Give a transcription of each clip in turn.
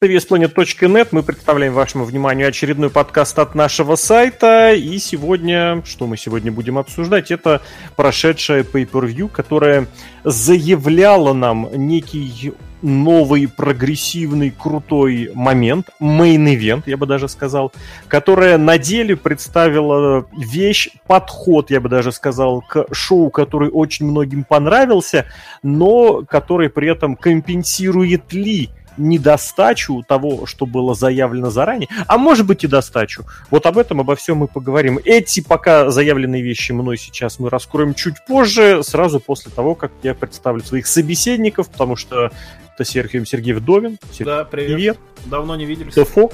VSPlanet.net мы представляем вашему вниманию очередной подкаст от нашего сайта. И сегодня, что мы сегодня будем обсуждать, это прошедшая Pay-Per-View, которая заявляла нам некий новый, прогрессивный, крутой момент, main event, я бы даже сказал, которая на деле представила вещь, подход, я бы даже сказал, к шоу, который очень многим понравился, но который при этом компенсирует ли недостачу того, что было заявлено заранее, а может быть и достачу. Вот об этом, обо всем мы поговорим. Эти пока заявленные вещи мной сейчас мы раскроем чуть позже, сразу после того, как я представлю своих собеседников, потому что это Сергей Сергей Вдовин. Да, привет. привет. Давно не виделись. ТФО.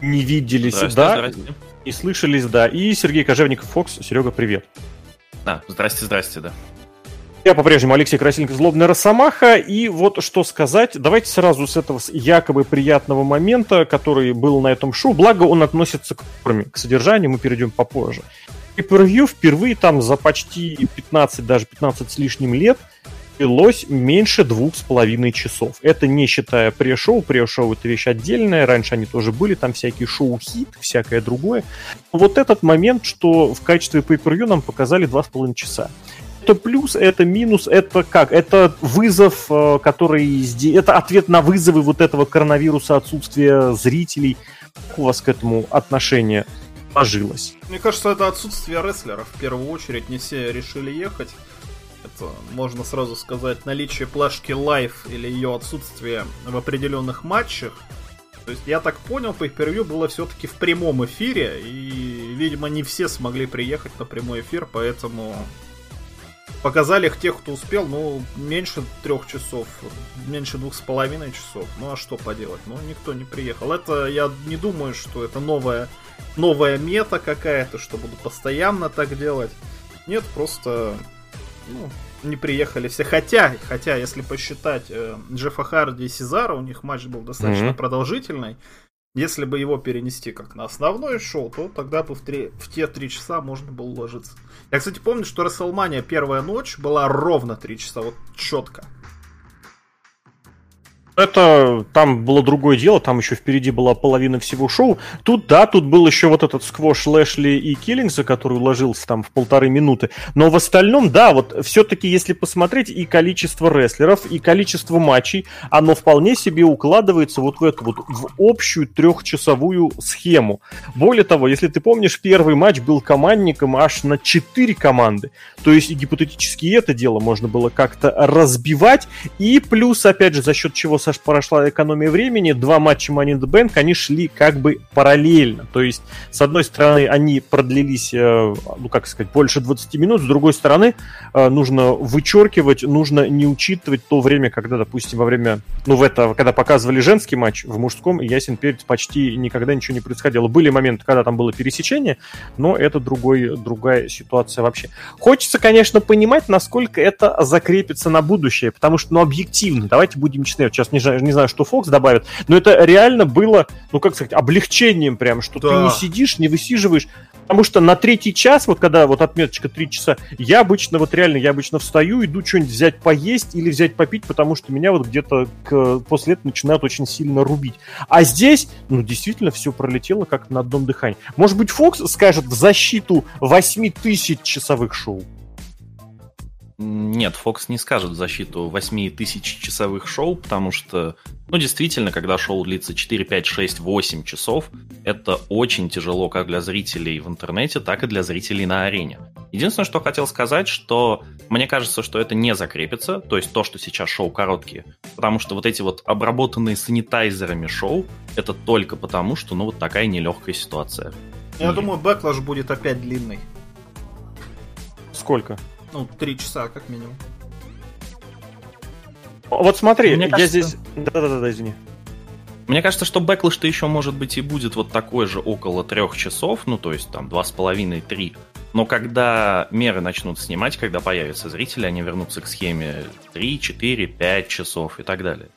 Не виделись, здрасте, да. Здрасте. И слышались, да. И Сергей Кожевников Фокс. Серега, привет. Да, здрасте, здрасте, да. Я по-прежнему Алексей Красильников, Злобная Росомаха. И вот что сказать. Давайте сразу с этого якобы приятного момента, который был на этом шоу. Благо он относится к форме, к содержанию, мы перейдем попозже. Превью впервые там за почти 15, даже 15 с лишним лет длилось меньше двух с половиной часов. Это не считая пре-шоу. Пре-шоу это вещь отдельная. Раньше они тоже были. Там всякие шоу-хит, всякое другое. Вот этот момент, что в качестве pay-per-view нам показали два с половиной часа это плюс, это минус, это как? Это вызов, э, который... Это ответ на вызовы вот этого коронавируса, отсутствия зрителей. Как у вас к этому отношение сложилось? Мне кажется, это отсутствие рестлеров. В первую очередь не все решили ехать. Это, можно сразу сказать, наличие плашки лайф или ее отсутствие в определенных матчах. То есть, я так понял, по первью было все-таки в прямом эфире, и, видимо, не все смогли приехать на прямой эфир, поэтому Показали их тех, кто успел, ну, меньше трех часов, меньше двух с половиной часов. Ну, а что поделать? Ну, никто не приехал. Это, я не думаю, что это новая, новая мета какая-то, что будут постоянно так делать. Нет, просто, ну, не приехали все. Хотя, хотя, если посчитать э, Джеффа Харди и Сезара, у них матч был достаточно mm-hmm. продолжительный. Если бы его перенести как на основное шоу, то тогда бы в, три, в те три часа можно было уложиться. Я, кстати, помню, что Расселмания первая ночь была ровно три часа, вот четко. Это там было другое дело, там еще впереди была половина всего шоу. Тут, да, тут был еще вот этот сквош Лэшли и Киллингса, который уложился там в полторы минуты. Но в остальном, да, вот все-таки, если посмотреть и количество рестлеров, и количество матчей, оно вполне себе укладывается вот в эту вот в общую трехчасовую схему. Более того, если ты помнишь, первый матч был командником аж на четыре команды. То есть гипотетически это дело можно было как-то разбивать. И плюс, опять же, за счет чего Саш прошла экономия времени, два матча Money in the Bank, они шли как бы параллельно. То есть, с одной стороны, они продлились, э, ну, как сказать, больше 20 минут, с другой стороны, э, нужно вычеркивать, нужно не учитывать то время, когда, допустим, во время, ну, в это, когда показывали женский матч, в мужском, ясен перед почти никогда ничего не происходило. Были моменты, когда там было пересечение, но это другой, другая ситуация вообще. Хочется, конечно, понимать, насколько это закрепится на будущее, потому что, ну, объективно, давайте будем честны, сейчас не, не знаю, что Фокс добавит, но это реально было, ну, как сказать, облегчением прям, что да. ты не сидишь, не высиживаешь, потому что на третий час, вот когда вот отметочка три часа, я обычно, вот реально, я обычно встаю, иду что-нибудь взять поесть или взять попить, потому что меня вот где-то к, после этого начинают очень сильно рубить. А здесь, ну, действительно, все пролетело как на одном дыхании. Может быть, Фокс скажет в защиту 8 тысяч часовых шоу? Нет, Fox не скажет в защиту 8 тысяч часовых шоу, потому что, ну, действительно, когда шоу длится 4, 5, 6, 8 часов, это очень тяжело как для зрителей в интернете, так и для зрителей на арене. Единственное, что хотел сказать, что мне кажется, что это не закрепится, то есть то, что сейчас шоу короткие, потому что вот эти вот обработанные санитайзерами шоу, это только потому, что, ну, вот такая нелегкая ситуация. Я и... думаю, Backlash будет опять длинный. Сколько? Ну, три часа, как минимум. Вот смотри, Мне я кажется... здесь... Да-да-да, извини. Мне кажется, что Backlash -то еще, может быть, и будет вот такой же около трех часов, ну, то есть там два с половиной-три. Но когда меры начнут снимать, когда появятся зрители, они вернутся к схеме 3, 4, 5 часов и так далее.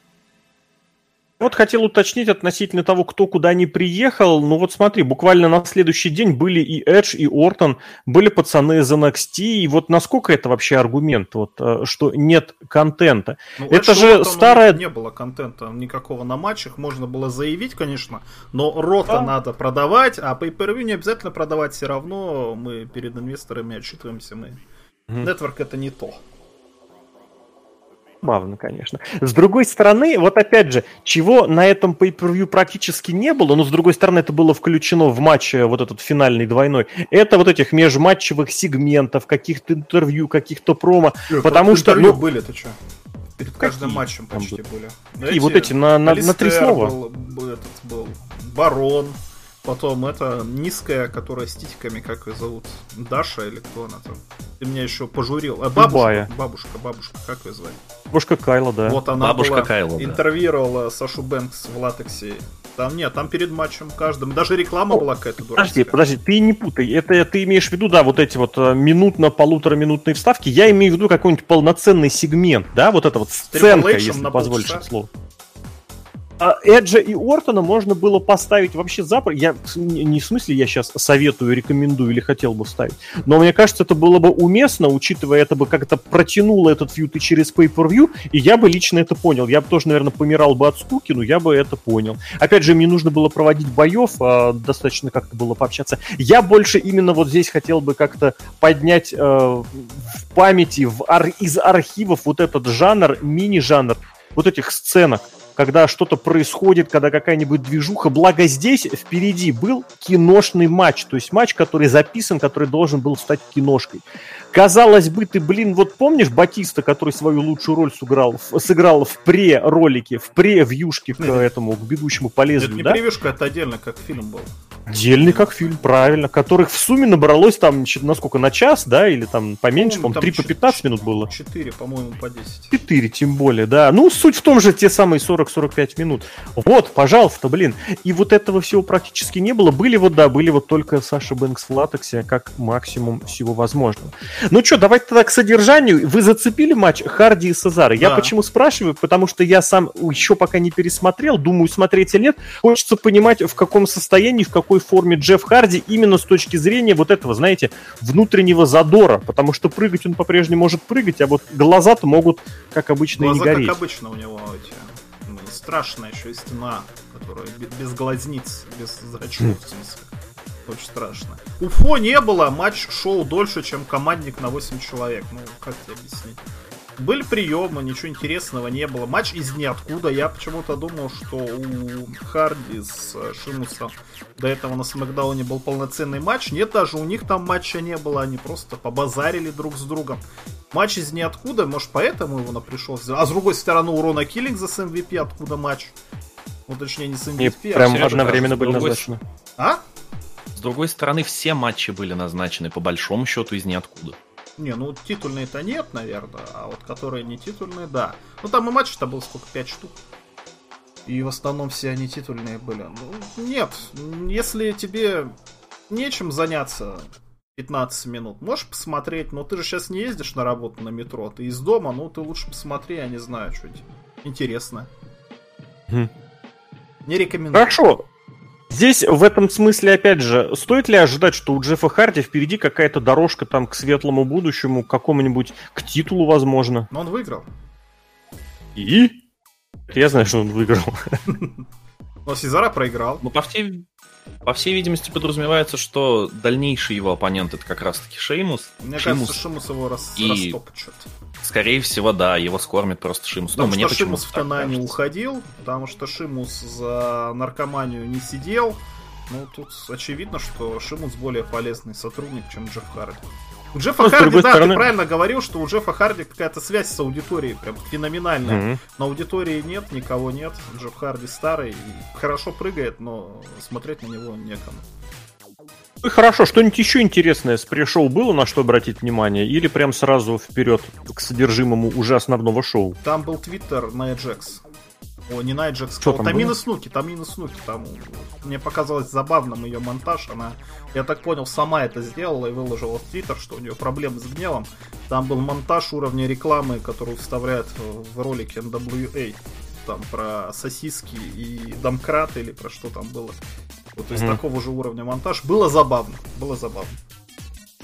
Вот хотел уточнить относительно того, кто куда не приехал. Ну вот смотри, буквально на следующий день были и Эдж, и Ортон, были пацаны из NXT. И вот насколько это вообще аргумент, вот, э, что нет контента? Ну, это Эдж же Ортон, старая... Не было контента никакого на матчах, можно было заявить, конечно, но рота да. надо продавать, а по per не обязательно продавать все равно. Мы перед инвесторами отчитываемся, мы... Нетворк это не то забавно, конечно. С другой стороны, вот опять же, чего на этом pay-per-view практически не было, но с другой стороны это было включено в матч э, вот этот финальный двойной, это вот этих межматчевых сегментов, каких-то интервью, каких-то промо, Ой, потому что... Ну, были, ты что? Перед каждым матчем почти были. И вот эти на, на, на три слова. Был, был, этот был Барон, Потом это низкая, которая с титиками, как ее зовут? Даша или кто она там? Ты меня еще пожурил. А, бабушка, Любая. бабушка, бабушка, как ее звать? Бабушка Кайла, да. Вот она бабушка была, Кайла, интервьюировала Сашу Бэнкс в латексе. Там нет, там перед матчем каждым. Даже реклама О, была какая-то дурацкая. Подожди, подожди, ты не путай. Это ты имеешь в виду, да, вот эти вот э, минутно-полутораминутные вставки. Я имею в виду какой-нибудь полноценный сегмент, да, вот эта вот сценка, если позволишь слово. А Эджа и Ортона можно было поставить вообще за... Я не в смысле я сейчас советую, рекомендую или хотел бы ставить, но мне кажется, это было бы уместно, учитывая это бы как-то протянуло этот фьют и через Pay-Per-View, и я бы лично это понял. Я бы тоже, наверное, помирал бы от скуки, но я бы это понял. Опять же, мне нужно было проводить боев, а достаточно как-то было пообщаться. Я больше именно вот здесь хотел бы как-то поднять э, в памяти в ар- из архивов вот этот жанр, мини-жанр вот этих сценок когда что-то происходит, когда какая-нибудь движуха. Благо здесь впереди был киношный матч, то есть матч, который записан, который должен был стать киношкой. Казалось бы, ты, блин, вот помнишь Батиста, который свою лучшую роль сыграл, сыграл в пре-ролике, в пре-вьюшке к этому, к бегущему по лезвию, Это не да? превьюшка, это отдельно, как фильм был. Отдельный как фильм, правильно, которых в сумме набралось там, насколько, на час, да, или там поменьше, по-моему, 3 по 15 минут было. 4, по-моему, по 10. 4, тем более, да. Ну, суть в том же, те самые 40-45 минут. Вот, пожалуйста, блин. И вот этого всего практически не было. Были вот, да, были вот только Саша Бэнкс в латексе, как максимум всего возможного. Ну что, давайте тогда к содержанию. Вы зацепили матч Харди и Сезара? Я почему спрашиваю? Потому что я сам еще пока не пересмотрел, думаю, смотреть или нет. Хочется понимать, в каком состоянии, в какой форме Джефф Харди именно с точки зрения вот этого, знаете, внутреннего задора. Потому что прыгать он по-прежнему может прыгать, а вот глаза-то могут, как обычно, Глаза, не гореть. как обычно у него эти страшная еще и стена, которая без глазниц, без зрачков, в смысле. Очень страшно. Уфо не было, матч шел дольше, чем командник на 8 человек. Ну, как тебе объяснить? Были приемы, ничего интересного не было. Матч из ниоткуда. Я почему-то думал, что у Харди с э, Шимусом до этого на Смакдауне был полноценный матч. Нет, даже у них там матча не было. Они просто побазарили друг с другом. Матч из ниоткуда, может, поэтому его на пришел А с другой стороны, у Рона Киллингса с MVP откуда матч? Ну, точнее, не с MVP, И а прям одновременно были назначены. А? Другой стороны, все матчи были назначены по большому счету из ниоткуда. Не, ну титульные-то нет, наверное, а вот которые не титульные, да. Ну там и матч-то было сколько, 5 штук. И в основном все они титульные были. Ну, нет, если тебе нечем заняться 15 минут, можешь посмотреть, но ты же сейчас не ездишь на работу на метро, ты из дома, ну ты лучше посмотри, я не знаю, что-нибудь интересное. Хм. Не рекомендую. Хорошо, Здесь в этом смысле, опять же, стоит ли ожидать, что у Джеффа Харди впереди какая-то дорожка там к светлому будущему, к какому-нибудь, к титулу, возможно? Но он выиграл. И? Я знаю, что он выиграл. Но Сезара проиграл. Ну, по всей, по всей видимости, подразумевается, что дальнейший его оппонент это как раз-таки Шеймус. Мне Шеймус. кажется, Шеймус его рас... и... растопчет. Скорее всего, да, его скормит просто Шимус. Потому ну, что мне Шимус в Танане уходил, потому что Шимус за наркоманию не сидел. Ну, тут очевидно, что Шимус более полезный сотрудник, чем Джефф Харди. У Джеффа ну, Харди, да, стороны... ты правильно говорил, что у Джеффа Харди какая-то связь с аудиторией, прям феноменальная. Mm-hmm. На аудитории нет, никого нет. Джефф Харди старый хорошо прыгает, но смотреть на него некому. Ну хорошо, что-нибудь еще интересное с пришоу было, на что обратить внимание, или прям сразу вперед к содержимому уже основного шоу? Там был твиттер на Эджекс. О, не на Эджекс, Что там Тамина было? Снуки, Тамина Снуки. Там мне показалось забавным ее монтаж. Она, я так понял, сама это сделала и выложила в Твиттер, что у нее проблемы с гневом. Там был монтаж уровня рекламы, которую вставляют в ролике NWA. там про сосиски и домкрат или про что там было. Вот, есть mm-hmm. такого же уровня монтаж. Было забавно, было забавно.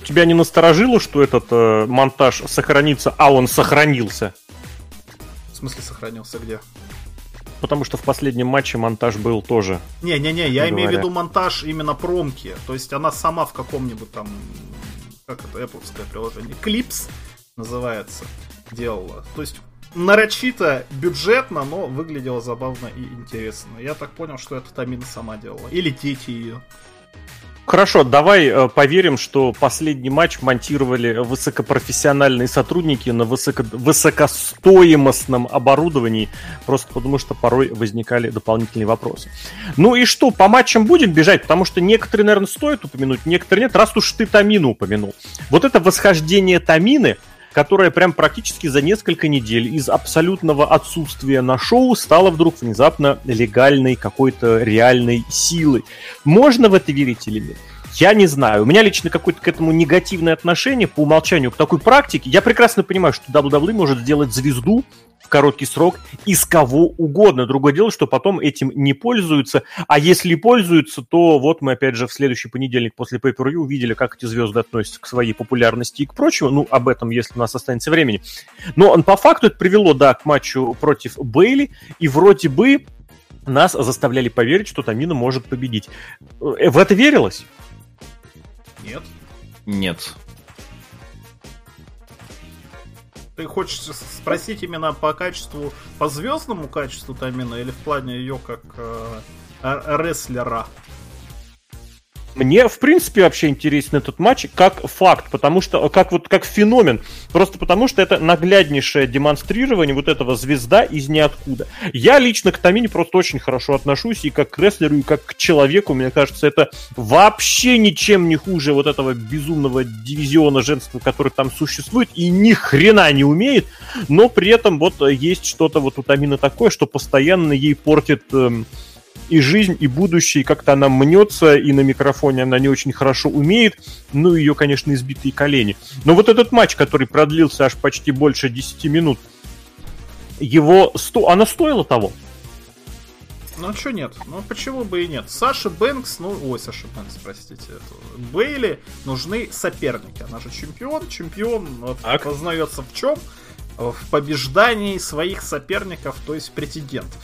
Тебя не насторожило, что этот э, монтаж сохранится, а он сохранился? В смысле сохранился где? Потому что в последнем матче монтаж был тоже. Не-не-не, я имею в виду монтаж именно промки. То есть она сама в каком-нибудь там, как это, Apple приложение, Clips называется, делала. То есть нарочито бюджетно, но выглядело забавно и интересно. Я так понял, что это Тамина сама делала. Или дети ее. Хорошо, давай э, поверим, что последний матч монтировали высокопрофессиональные сотрудники на высоко... высокостоимостном оборудовании, просто потому что порой возникали дополнительные вопросы. Ну и что, по матчам будем бежать? Потому что некоторые, наверное, стоит упомянуть, некоторые нет, раз уж ты Тамину упомянул. Вот это восхождение Тамины, которая прям практически за несколько недель из абсолютного отсутствия на шоу стала вдруг внезапно легальной какой-то реальной силой. Можно в это верить или нет? Я не знаю. У меня лично какое-то к этому негативное отношение по умолчанию к такой практике. Я прекрасно понимаю, что WWE может сделать звезду короткий срок из кого угодно. Другое дело, что потом этим не пользуются. А если пользуются, то вот мы опять же в следующий понедельник после pay per увидели, как эти звезды относятся к своей популярности и к прочему. Ну, об этом, если у нас останется времени. Но по факту это привело, да, к матчу против Бейли. И вроде бы нас заставляли поверить, что Тамина может победить. Э, в это верилось? Нет. Нет. Ты хочешь спросить именно по качеству, по звездному качеству Тамина или в плане ее как э, рестлера? Мне, в принципе, вообще интересен этот матч как факт, потому что, как вот, как феномен. Просто потому что это нагляднейшее демонстрирование вот этого звезда из ниоткуда. Я лично к Тамине просто очень хорошо отношусь, и как к рестлеру, и как к человеку, мне кажется, это вообще ничем не хуже вот этого безумного дивизиона женства, который там существует, и ни хрена не умеет, но при этом вот есть что-то вот у Тамины такое, что постоянно ей портит... Эм, и жизнь, и будущее, и как-то она мнется, и на микрофоне она не очень хорошо умеет, ну, ее, конечно, избитые колени. Но вот этот матч, который продлился аж почти больше 10 минут, его... Сто... Она стоила того? Ну, а что нет? Ну, почему бы и нет? Саша Бэнкс, ну, ой, Саша Бэнкс, простите, это, Бейли нужны соперники. Она же чемпион, чемпион вот, познается в чем? В побеждании своих соперников, то есть претендентов.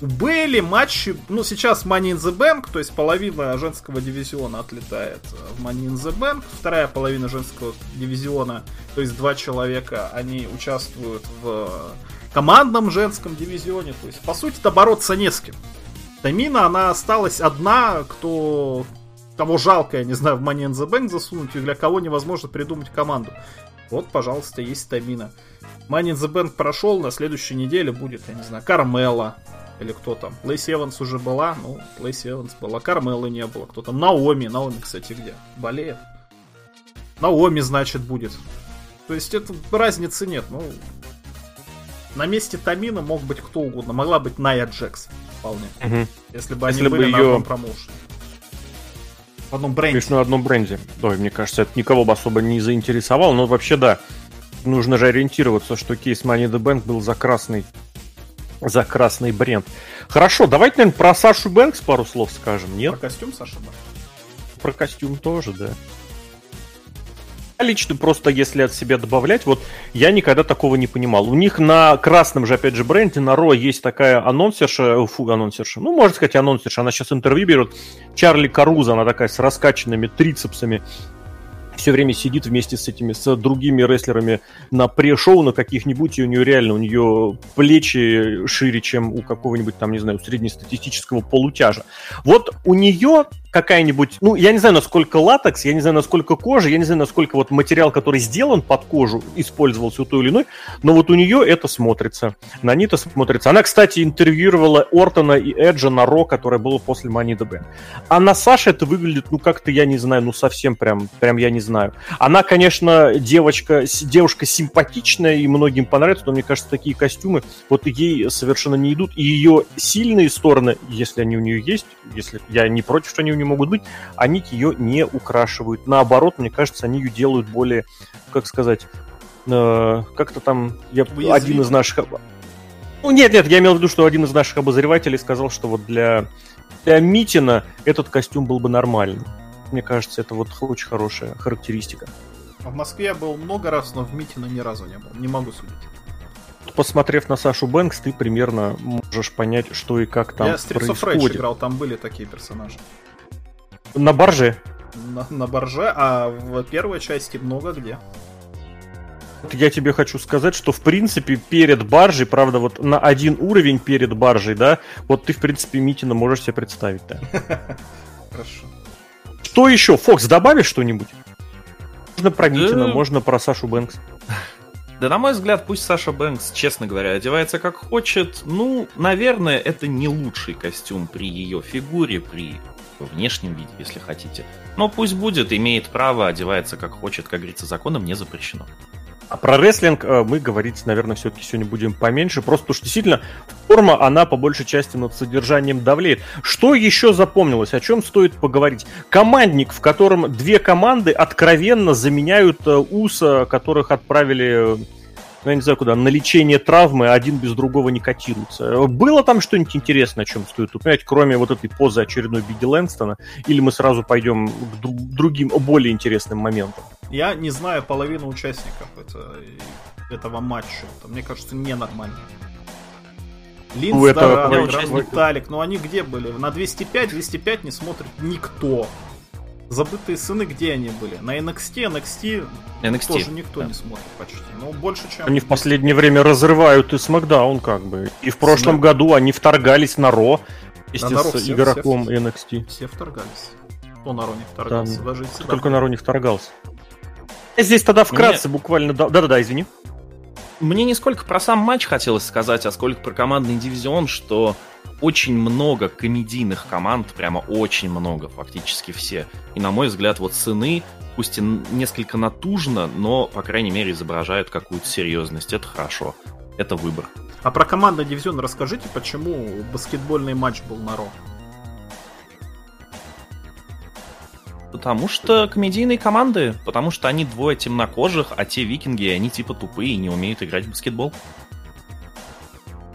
Были матчи, ну сейчас Money in the Bank, то есть половина женского дивизиона отлетает в Money in the Bank, вторая половина женского дивизиона, то есть два человека, они участвуют в командном женском дивизионе, то есть по сути-то бороться не с кем. Тамина, она осталась одна, кто кого жалко, я не знаю, в Money in the Bank засунуть, и для кого невозможно придумать команду. Вот, пожалуйста, есть Тамина. Money in the Bank прошел, на следующей неделе будет, я не знаю, Кармела, или кто там? Лейси Эванс уже была, ну, Лейси Эванс была, Кармелы не было, кто там? Наоми, Наоми, кстати, где? Болеет. Наоми, значит, будет. То есть это разницы нет, ну... На месте Тамина мог быть кто угодно. Могла быть Ная Джекс, вполне. Угу. Если бы Если они бы были ее... на одном промоушене. В одном бренде. Конечно, на одном бренде. Ой, мне кажется, это никого бы особо не заинтересовало, но вообще да. Нужно же ориентироваться, что кейс Money the Bank был за красный за красный бренд. Хорошо, давайте, наверное, про Сашу Бэнкс пару слов скажем, нет? Про костюм Саши Бэнкс? Про костюм тоже, да. Лично просто, если от себя добавлять, вот я никогда такого не понимал. У них на красном же, опять же, бренде, на Ро есть такая анонсерша, фу, анонсерша, ну, можно сказать, анонсерша, она сейчас интервью берет, Чарли Каруза, она такая с раскачанными трицепсами, все время сидит вместе с этими, с другими рестлерами на пре-шоу на каких-нибудь, и у нее реально, у нее плечи шире, чем у какого-нибудь там, не знаю, среднестатистического полутяжа. Вот у нее какая-нибудь, ну, я не знаю, насколько латекс, я не знаю, насколько кожа, я не знаю, насколько вот материал, который сделан под кожу, использовался у той или иной, но вот у нее это смотрится. На ней это смотрится. Она, кстати, интервьюировала Ортона и Эджа на Ро, которое было после Money the. А на Саше это выглядит, ну, как-то, я не знаю, ну, совсем прям, прям я не знаю. Она, конечно, девочка, девушка симпатичная и многим понравится, но мне кажется, такие костюмы вот ей совершенно не идут. И ее сильные стороны, если они у нее есть, если я не против, что они у нее могут быть, они ее не украшивают. Наоборот, мне кажется, они ее делают более, как сказать, э, как-то там, я один из наших Ну, нет, нет, я имел в виду, что один из наших обозревателей сказал, что вот для, для Митина этот костюм был бы нормальным. Мне кажется, это вот очень хорошая характеристика. В Москве я был много раз, но в Митина ни разу не был. Не могу судить. Посмотрев на Сашу Бэнкс, ты примерно можешь понять, что и как там я Streets of Rage играл, там были такие персонажи. На барже? На, на барже, а в первой части много где. Я тебе хочу сказать, что в принципе перед баржей, правда, вот на один уровень перед баржей, да, вот ты в принципе Митина можешь себе представить, да. Хорошо. Что еще? Фокс, добавишь что-нибудь? Можно про Митина, можно про Сашу Бэнкс. Да, на мой взгляд, пусть Саша Бэнкс, честно говоря, одевается как хочет. Ну, наверное, это не лучший костюм при ее фигуре, при внешнем виде, если хотите. Но пусть будет, имеет право, одевается как хочет, как говорится, законом не запрещено. А про рестлинг э, мы говорить, наверное, все-таки сегодня будем поменьше, просто потому что действительно форма, она по большей части над содержанием давлеет. Что еще запомнилось, о чем стоит поговорить? Командник, в котором две команды откровенно заменяют э, Уса, которых отправили ну, я не знаю куда, на лечение травмы один без другого не котируется. Было там что-нибудь интересное, о чем стоит упомянуть, кроме вот этой позы очередной Биги Лэнстона? Или мы сразу пойдем к другим, более интересным моментам? Я не знаю половину участников это, этого матча. Это, мне кажется, ненормально. Линз, ну, это... Виталик, ну они где были? На 205, 205 не смотрит никто. Забытые сыны, где они были? На NXT, NXT, NXT тоже никто да. не смотрит почти. Ну, больше, чем... Они в последнее время разрывают и Смакдаун, как бы. И в прошлом Смак... году они вторгались на Ро вместе на с все, игроком все, NXT. Все вторгались. Кто на Ро не вторгался? Да, Даже только на Ро не вторгался. Я здесь тогда вкратце Мне... буквально... Да-да-да, извини. Мне не сколько про сам матч хотелось сказать, а сколько про командный дивизион, что очень много комедийных команд, прямо очень много, фактически все. И, на мой взгляд, вот сыны, пусть и несколько натужно, но, по крайней мере, изображают какую-то серьезность. Это хорошо. Это выбор. А про командный дивизион расскажите, почему баскетбольный матч был на Ро? Потому что комедийные команды, потому что они двое темнокожих, а те викинги, они типа тупые и не умеют играть в баскетбол.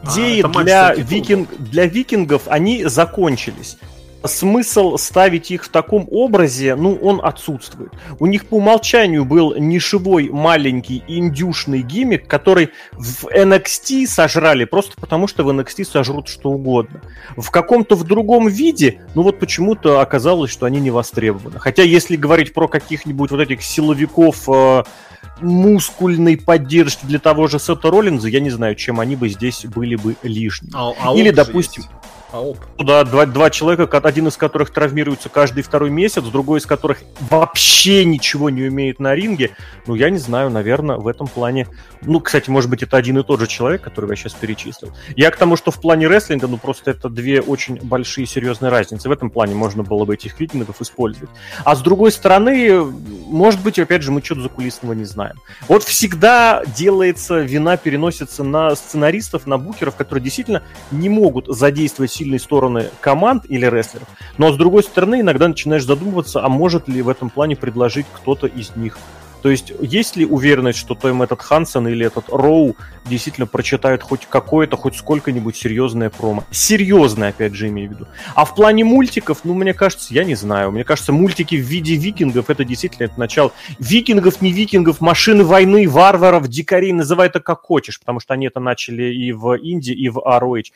Идеи а, для, викинг, для викингов, они закончились смысл ставить их в таком образе, ну, он отсутствует. У них по умолчанию был нишевой маленький индюшный гиммик, который в NXT сожрали просто потому, что в NXT сожрут что угодно. В каком-то в другом виде, ну вот почему-то оказалось, что они не востребованы. Хотя если говорить про каких-нибудь вот этих силовиков э, мускульной поддержки для того же Сета Роллинза, я не знаю, чем они бы здесь были бы лишними. А, а Или, допустим... Есть. АОП. Да, два, два человека, один из которых травмируется каждый второй месяц, другой из которых вообще ничего не умеет на ринге. Ну, я не знаю, наверное, в этом плане... Ну, кстати, может быть, это один и тот же человек, которого я сейчас перечислил. Я к тому, что в плане рестлинга, ну, просто это две очень большие серьезные разницы. В этом плане можно было бы этих викингов использовать. А с другой стороны, может быть, опять же, мы что-то закулисного не знаем. Вот всегда делается, вина переносится на сценаристов, на букеров, которые действительно не могут задействовать сильные стороны команд или рестлеров, но с другой стороны иногда начинаешь задумываться, а может ли в этом плане предложить кто-то из них. То есть есть ли уверенность, что то им этот Хансен или этот Роу действительно прочитают хоть какое-то, хоть сколько-нибудь серьезное промо? Серьезное, опять же, имею в виду. А в плане мультиков, ну, мне кажется, я не знаю. Мне кажется, мультики в виде викингов, это действительно это начало. Викингов, не викингов, машины войны, варваров, дикарей, называй это как хочешь, потому что они это начали и в Индии, и в ROH.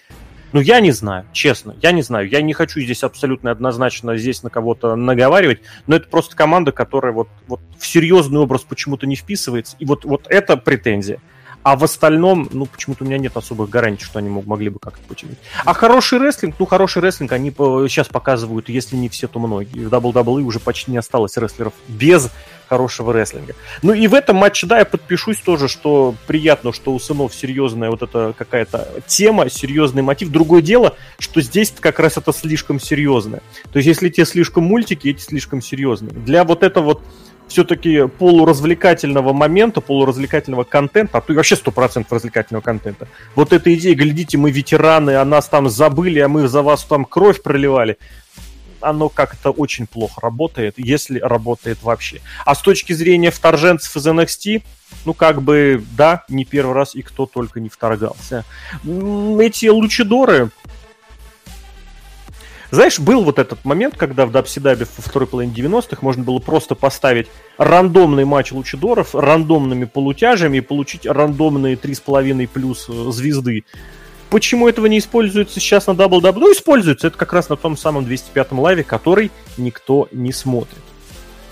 Ну, я не знаю, честно, я не знаю. Я не хочу здесь абсолютно однозначно здесь на кого-то наговаривать, но это просто команда, которая вот, вот в серьезный образ почему-то не вписывается. И вот, вот это претензия. А в остальном, ну, почему-то у меня нет особых гарантий, что они могли бы как-то починить. А хороший рестлинг, ну, хороший рестлинг они сейчас показывают, если не все, то многие. В WWE уже почти не осталось рестлеров без хорошего рестлинга. Ну и в этом матче, да, я подпишусь тоже, что приятно, что у сынов серьезная вот эта какая-то тема, серьезный мотив. Другое дело, что здесь как раз это слишком серьезное. То есть если те слишком мультики, эти слишком серьезные. Для вот этого вот все-таки полуразвлекательного момента, полуразвлекательного контента, а то и вообще 100% развлекательного контента. Вот эта идея, глядите, мы ветераны, а нас там забыли, а мы за вас там кровь проливали. Оно как-то очень плохо работает, если работает вообще. А с точки зрения вторженцев из NXT, ну, как бы, да, не первый раз и кто только не вторгался. Эти лучидоры, знаешь, был вот этот момент, когда в Дабсидабе во второй половине 90-х можно было просто поставить рандомный матч лучидоров рандомными полутяжами и получить рандомные 3,5 плюс э, звезды. Почему этого не используется сейчас на WWE? Ну, используется. Это как раз на том самом 205-м лайве, который никто не смотрит.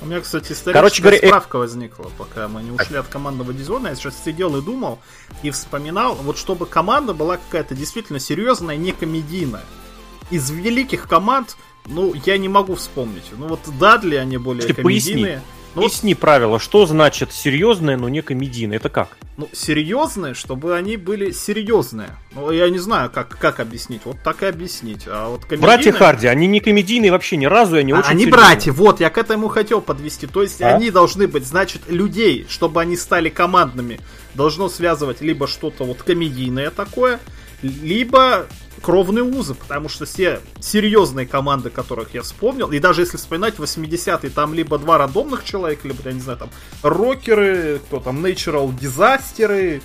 У меня, кстати, Короче говоря, э, справка возникла, пока мы не ушли от командного дизайна. Я сейчас сидел и думал, и вспоминал, вот чтобы команда была какая-то действительно серьезная, не комедийная из великих команд, ну, я не могу вспомнить. Ну, вот Дадли, они более Ты комедийные. Поясни. Ну, Поясни правила, что значит серьезное, но не комедийное, это как? Ну, серьезные, чтобы они были серьезные. Ну, я не знаю, как, как объяснить, вот так и объяснить. А вот комедийные... Братья Харди, они не комедийные вообще ни разу, они а, очень Они серьезные. братья, вот, я к этому хотел подвести. То есть а? они должны быть, значит, людей, чтобы они стали командными, должно связывать либо что-то вот комедийное такое, либо кровные узы, потому что все серьезные команды, которых я вспомнил, и даже если вспоминать 80-е, там либо два рандомных человека, либо, я не знаю, там, рокеры, кто там, natural дизастеры,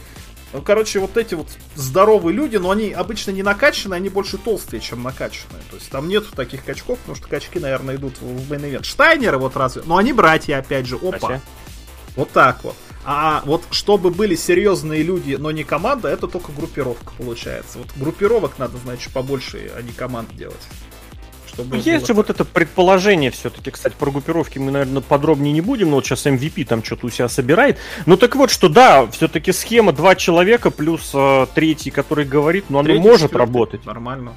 ну, короче, вот эти вот здоровые люди, но они обычно не накачанные, они больше толстые, чем накачанные. То есть там нету таких качков, потому что качки, наверное, идут в мейн Штайнеры вот разве, но они братья, опять же, опа. Вообще? Вот так вот. А вот чтобы были серьезные люди, но не команда, это только группировка получается. Вот группировок надо, значит, побольше, а не команд делать. Чтобы Есть же вот это предположение все-таки, кстати, про группировки мы, наверное, подробнее не будем, но вот сейчас MVP там что-то у себя собирает. Ну так вот, что да, все-таки схема два человека плюс э, третий, который говорит, но ну, оно может работать. Нормально.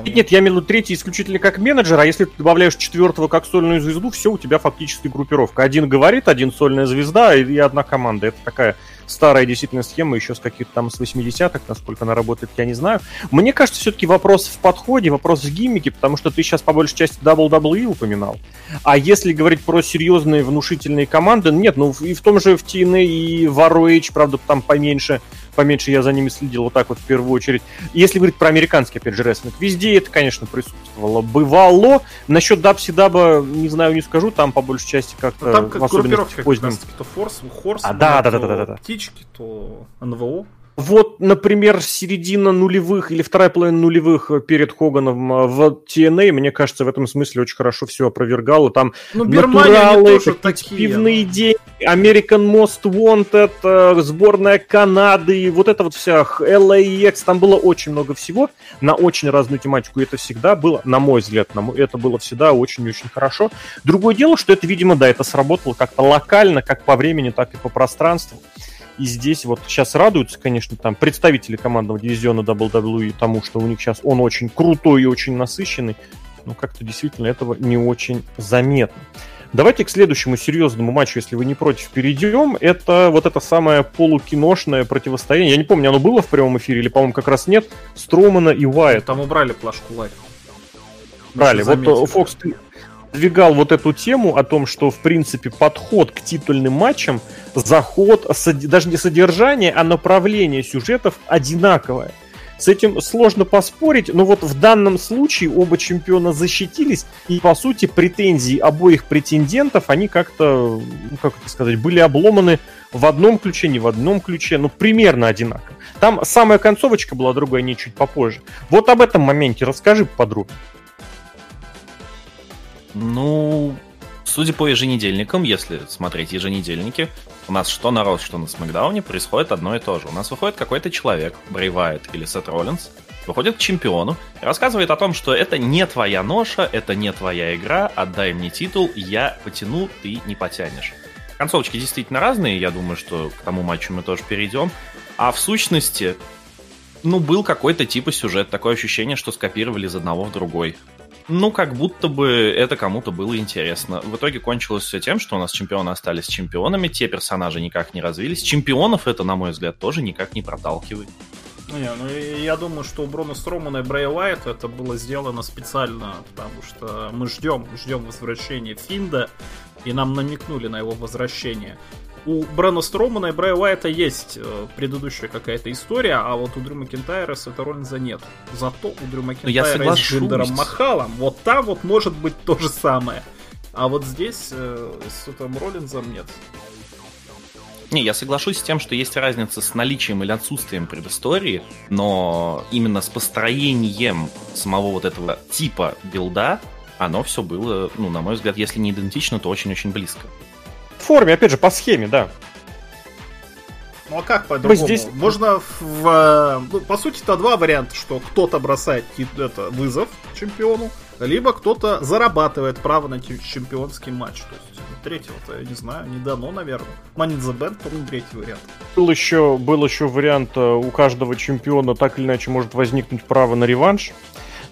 Вполне. Нет, я имею в виду третий исключительно как менеджер, а если ты добавляешь четвертого как сольную звезду, все, у тебя фактически группировка. Один говорит, один сольная звезда и, и одна команда. Это такая старая действительно схема, еще с каких-то там с 80-х, насколько она работает, я не знаю. Мне кажется, все-таки вопрос в подходе, вопрос в гиммике, потому что ты сейчас по большей части WWE упоминал. А если говорить про серьезные внушительные команды, нет, ну и в том же в TNA и в ROH, правда, там поменьше поменьше я за ними следил вот так вот в первую очередь. Если говорить про американский, опять же, рестлинг, везде это, конечно, присутствовало. Бывало. Насчет Дабси Даба, не знаю, не скажу, там по большей части как-то... Ну, там как в особенности то Форс, Хорс, а, да, да, да, да, да, да. Птички, то НВО. Вот, например, середина нулевых или вторая половина нулевых перед Хоганом а, в TNA, мне кажется, в этом смысле очень хорошо все опровергало. Там ну, натуралы, такие пивные деньги, American Most Wanted, э, сборная Канады, вот это вот вся LAX, там было очень много всего на очень разную тематику. И это всегда было, на мой взгляд, на мой, это было всегда очень-очень хорошо. Другое дело, что это, видимо, да, это сработало как-то локально, как по времени, так и по пространству. И здесь вот сейчас радуются, конечно, там представители командного дивизиона WWE тому, что у них сейчас он очень крутой и очень насыщенный, но как-то действительно этого не очень заметно. Давайте к следующему серьезному матчу, если вы не против, перейдем. Это вот это самое полукиношное противостояние. Я не помню, оно было в прямом эфире или, по-моему, как раз нет. Стромана и Уайт. Там убрали плашку Лайт. Брали. Вот Фокс, продвигал вот эту тему о том, что, в принципе, подход к титульным матчам, заход, даже не содержание, а направление сюжетов одинаковое. С этим сложно поспорить, но вот в данном случае оба чемпиона защитились, и, по сути, претензии обоих претендентов, они как-то, ну, как это сказать, были обломаны в одном ключе, не в одном ключе, ну, примерно одинаково. Там самая концовочка была другая, не чуть попозже. Вот об этом моменте расскажи подробнее. Ну, судя по еженедельникам, если смотреть еженедельники, у нас что на Рос, что на Смакдауне происходит одно и то же. У нас выходит какой-то человек, Брейвайт или Сет Роллинс, выходит к чемпиону и рассказывает о том, что это не твоя ноша, это не твоя игра, отдай мне титул, я потяну, ты не потянешь. Концовочки действительно разные, я думаю, что к тому матчу мы тоже перейдем. А в сущности, ну, был какой-то типа сюжет, такое ощущение, что скопировали из одного в другой ну, как будто бы это кому-то было интересно. В итоге кончилось все тем, что у нас чемпионы остались чемпионами, те персонажи никак не развились. Чемпионов это, на мой взгляд, тоже никак не проталкивает. Ну, не, ну я думаю, что у Бруно Стромана и Брэй Уайт это было сделано специально, потому что мы ждем, ждем возвращения Финда, и нам намекнули на его возвращение у Брэна Стромана и Брая Уайта есть э, предыдущая какая-то история, а вот у Дрю Макентайра с этой Роллинза нет. Зато у Дрю Макентайра с Джиндером Махалом вот там вот может быть то же самое. А вот здесь э, с этим Роллинзом нет. Не, я соглашусь с тем, что есть разница с наличием или отсутствием предыстории, но именно с построением самого вот этого типа билда оно все было, ну, на мой взгляд, если не идентично, то очень-очень близко. Форме, опять же, по схеме, да. Ну а как по-другому? Здесь... Можно в... Э, ну, по сути, это два варианта, что кто-то бросает это, вызов чемпиону, либо кто-то зарабатывает право на чемпионский матч. То есть третьего-то, я не знаю, не дано, наверное. Money in the Bank, по-моему, третий вариант. Был еще, был еще вариант, э, у каждого чемпиона так или иначе может возникнуть право на реванш.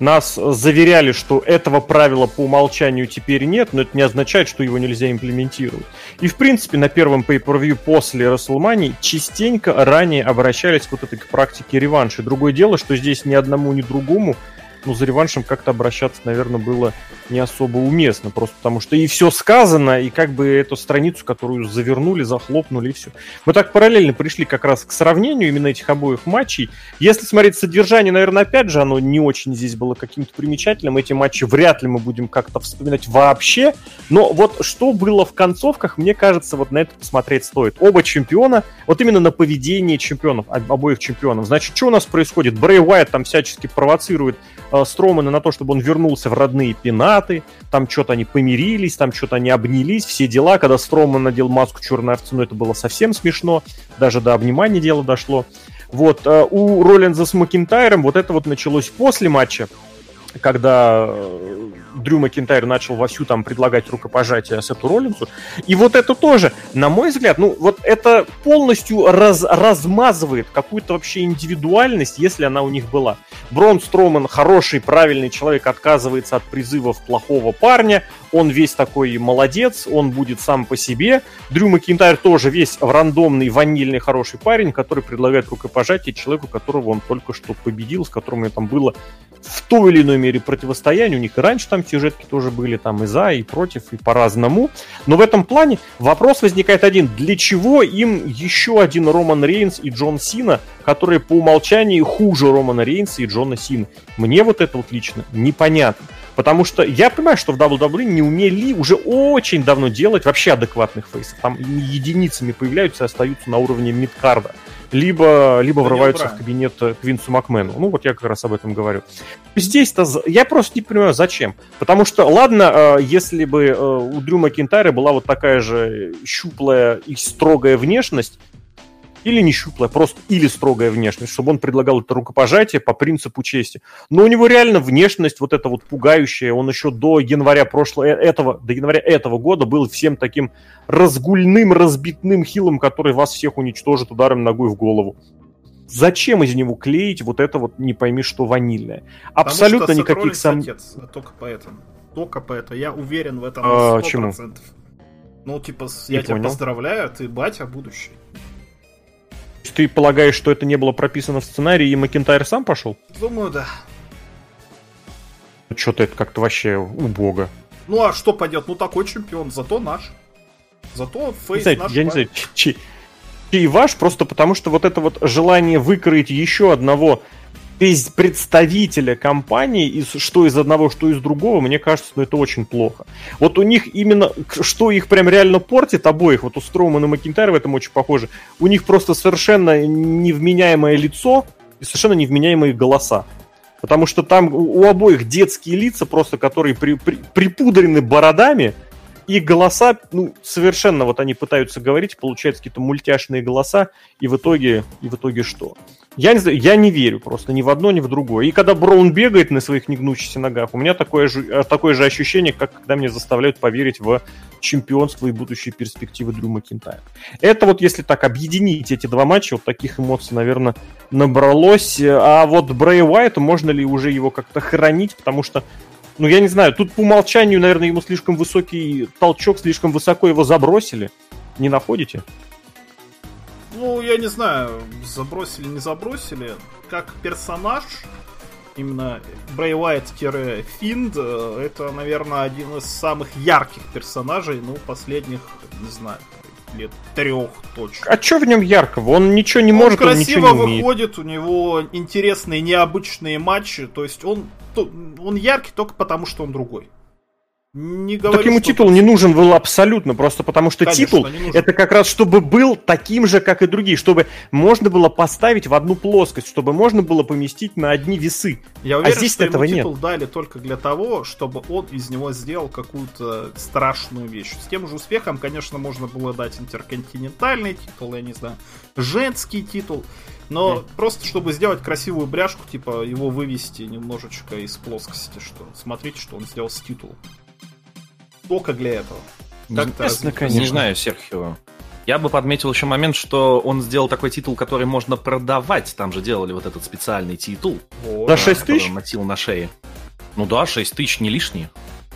Нас заверяли, что этого правила по умолчанию теперь нет, но это не означает, что его нельзя имплементировать. И, в принципе, на первом pay-per-view после WrestleMania частенько ранее обращались вот этой к практике реванша. Другое дело, что здесь ни одному, ни другому ну, за реваншем как-то обращаться, наверное, было не особо уместно, просто потому что и все сказано, и как бы эту страницу, которую завернули, захлопнули, и все. Мы так параллельно пришли как раз к сравнению именно этих обоих матчей. Если смотреть содержание, наверное, опять же, оно не очень здесь было каким-то примечательным. Эти матчи вряд ли мы будем как-то вспоминать вообще. Но вот что было в концовках, мне кажется, вот на это посмотреть стоит. Оба чемпиона, вот именно на поведение чемпионов, обоих чемпионов. Значит, что у нас происходит? Брей Уайт там всячески провоцирует Стромана на то, чтобы он вернулся в родные пенаты, там что-то они помирились, там что-то они обнялись, все дела, когда Строман надел маску черной овцы, ну это было совсем смешно, даже до обнимания дело дошло. Вот, э, у Роллинза с Макинтайром вот это вот началось после матча, когда э, Дрю Макинтайр начал вовсю там предлагать рукопожатие Сету Роллинсу. И вот это тоже, на мой взгляд, ну вот это полностью раз, размазывает какую-то вообще индивидуальность, если она у них была. Брон Строман хороший, правильный человек, отказывается от призывов плохого парня, он весь такой молодец, он будет сам по себе. Дрю Макинтайр тоже весь рандомный, ванильный, хороший парень, который предлагает рукопожатие человеку, которого он только что победил, с которым там было в той или иной мере противостояние. У них и раньше там сюжетки тоже были, там и за, и против, и по-разному. Но в этом плане вопрос возникает один. Для чего им еще один Роман Рейнс и Джон Сина, которые по умолчанию хуже Романа Рейнса и Джона Сина? Мне вот это вот лично непонятно. Потому что я понимаю, что в WWE не умели уже очень давно делать вообще адекватных фейсов. Там единицами появляются и остаются на уровне мидкарда. Либо, либо врываются в кабинет к Винсу Макмену. Ну, вот я как раз об этом говорю. Здесь-то я просто не понимаю, зачем. Потому что, ладно, э, если бы э, у Дрю Макинтайра была вот такая же щуплая и строгая внешность, или не щуплая, просто или строгая внешность, чтобы он предлагал это рукопожатие по принципу чести. Но у него реально внешность вот эта вот пугающая, он еще до января прошлого, э, этого, до января этого года был всем таким разгульным, разбитным хилом, который вас всех уничтожит ударом ногой в голову. Зачем из него клеить вот это вот не пойми что ванильное? Абсолютно никаких сомнений. Только поэтому. Только поэтому. Я уверен в этом на 100%. А, чему? Ну, типа, я не тебя понял. поздравляю, ты батя будущий. Ты полагаешь, что это не было прописано в сценарии, и Макентайр сам пошел? Думаю, да. Что-то это как-то вообще убого. Ну а что пойдет? Ну такой чемпион, зато наш. Зато фейс не наш. Я не знаю, чей, чей ваш, просто потому что вот это вот желание выкроить еще одного представителя компании, из, что из одного, что из другого, мне кажется, ну это очень плохо. Вот у них именно, что их прям реально портит обоих, вот у Строумана и Макинтайра в этом очень похоже, у них просто совершенно невменяемое лицо и совершенно невменяемые голоса. Потому что там у обоих детские лица, просто которые при, при, припудрены бородами, и голоса, ну, совершенно вот они пытаются говорить, получаются какие-то мультяшные голоса, и в итоге, и в итоге что? Я не знаю, я не верю просто ни в одно, ни в другое. И когда Браун бегает на своих негнущихся ногах, у меня такое же, э, такое же ощущение, как когда меня заставляют поверить в чемпионство и будущие перспективы Дрю Макинтайра. Это вот если так объединить эти два матча, вот таких эмоций, наверное, набралось. А вот Брэй Уайту можно ли уже его как-то хранить, потому что ну, я не знаю, тут по умолчанию, наверное, ему слишком высокий толчок, слишком высоко его забросили. Не находите? Ну, я не знаю, забросили, не забросили. Как персонаж, именно Брей Уайт-Финд, э, это, наверное, один из самых ярких персонажей, ну, последних, не знаю, лет трех точно. А что в нем яркого? Он ничего не он может, он ничего не умеет. выходит, у него интересные, необычные матчи, то есть он, он яркий только потому, что он другой. Не говорю, так ему что титул не нужен был абсолютно, просто потому что Конечно, титул это как раз чтобы был таким же, как и другие, чтобы можно было поставить в одну плоскость, чтобы можно было поместить на одни весы. Я уверен, а здесь что ему этого нет. титул дали только для того, чтобы он из него сделал какую-то страшную вещь. С тем же успехом, конечно, можно было дать интерконтинентальный титул, я не знаю, женский титул. Но просто чтобы сделать красивую бряшку, типа его вывести немножечко из плоскости, что смотрите, что он сделал с титулом. Только для этого. Не- Как-то. Не знаю, Серхио. Я бы подметил еще момент, что он сделал такой титул, который можно продавать. Там же делали вот этот специальный титул. Вот. За 6 который тысяч? носил на шее. Ну да, 6 тысяч не лишние.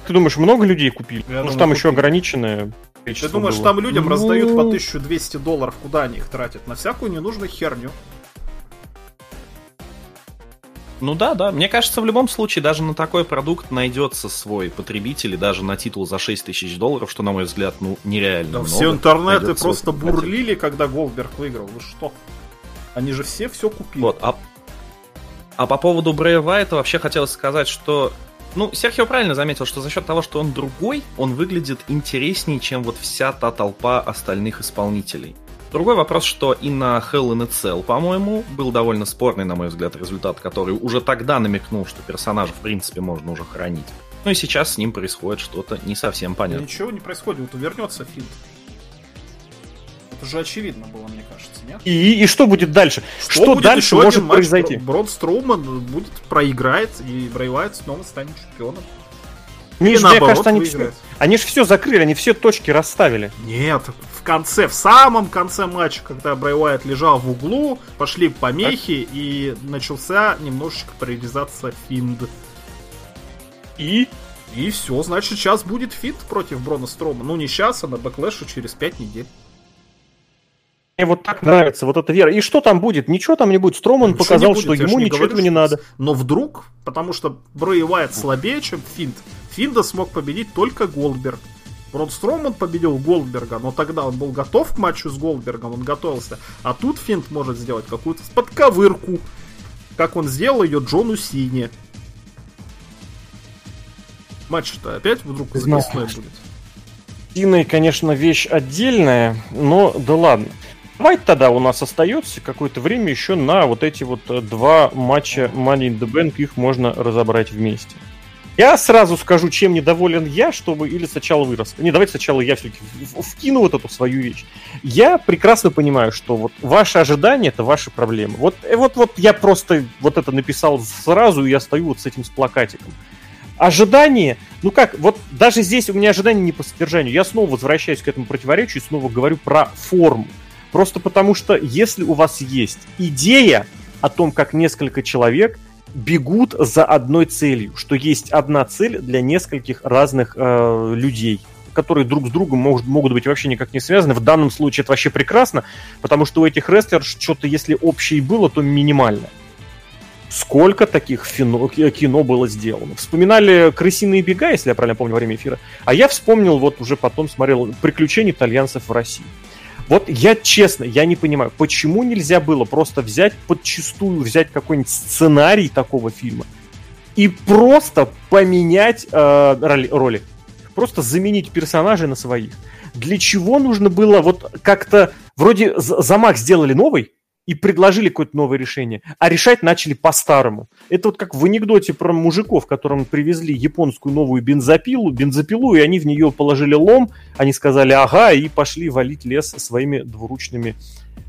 Ты думаешь, много людей купили? Я Потому что думаю, там еще купили. ограниченное Ты думаешь, было. там людям Ну. раздают по 1200 долларов, куда они их тратят? На всякую ненужную херню. Ну да, да. Мне кажется, в любом случае, даже на такой продукт найдется свой потребитель, и даже на титул за 6 тысяч долларов, что, на мой взгляд, ну, нереально Да много, все интернеты просто бурлили, когда Голдберг выиграл. Вы что? Они же все все купили. Вот, а, а по поводу Брэя Вайта вообще хотелось сказать, что ну, Серхио правильно заметил, что за счет того, что он другой, он выглядит интереснее, чем вот вся та толпа остальных исполнителей. Другой вопрос, что и на Hell in a Cell, по-моему, был довольно спорный, на мой взгляд, результат, который уже тогда намекнул, что персонажа, в принципе, можно уже хранить. Ну и сейчас с ним происходит что-то не совсем понятно. Ничего не происходит, вот вернется Финт. Это же очевидно было, мне кажется, нет? И, и что будет дальше? Что, будет дальше еще может один матч? произойти? Бро- Брон Строуман будет проиграет, и Брэй Уайт снова станет чемпионом. Или мне кажется, они, выиграет. все, они же все закрыли, они все точки расставили. Нет, в конце, в самом конце матча, когда Брэй Уайт лежал в углу, пошли помехи, и начался немножечко прорезаться Fiend. И И все, значит, сейчас будет Fiend против Брона Стромана. Ну, не сейчас, а на Backlash е через 5 недель. мне вот так нравится вот эта вера. И что там будет? Ничего там не будет. Строман Ничего показал, будет, что ему ничего говорю, этого не надо. Но вдруг, потому что Брэй Уайт слабее, чем Финт, Финда смог победить только Голдберг. Брон Строман победил Голдберга, но тогда он был готов к матчу с Голдбергом, он готовился. А тут Финт может сделать какую-то подковырку, как он сделал ее Джону Сине. Матч-то опять вдруг записной будет. Диной, конечно, вещь отдельная, но да ладно. Давайте тогда у нас остается какое-то время еще на вот эти вот э, два матча Money in the Bank, их можно разобрать вместе. Я сразу скажу, чем недоволен я, чтобы или сначала вырос. Не, давайте сначала я все-таки вкину вот эту свою вещь. Я прекрасно понимаю, что вот ваши ожидания это ваши проблемы. Вот, э, вот, вот я просто вот это написал сразу, и я стою вот с этим с плакатиком. Ожидания, ну как, вот даже здесь у меня ожидания не по содержанию. Я снова возвращаюсь к этому противоречию и снова говорю про форму. Просто потому что если у вас есть идея о том, как несколько человек бегут за одной целью, что есть одна цель для нескольких разных э, людей, которые друг с другом могут, могут быть вообще никак не связаны. В данном случае это вообще прекрасно, потому что у этих рестлеров что-то, если общее было, то минимальное. Сколько таких фино- кино было сделано? Вспоминали «Крысиные бега», если я правильно помню, во время эфира. А я вспомнил, вот уже потом смотрел «Приключения итальянцев в России». Вот я честно, я не понимаю, почему нельзя было просто взять подчистую, взять какой-нибудь сценарий такого фильма и просто поменять э, роли, роли. Просто заменить персонажей на своих. Для чего нужно было вот как-то... Вроде замах сделали новый, и предложили какое-то новое решение, а решать начали по-старому. Это вот как в анекдоте про мужиков, которым привезли японскую новую бензопилу, бензопилу, и они в нее положили лом, они сказали ага, и пошли валить лес своими двуручными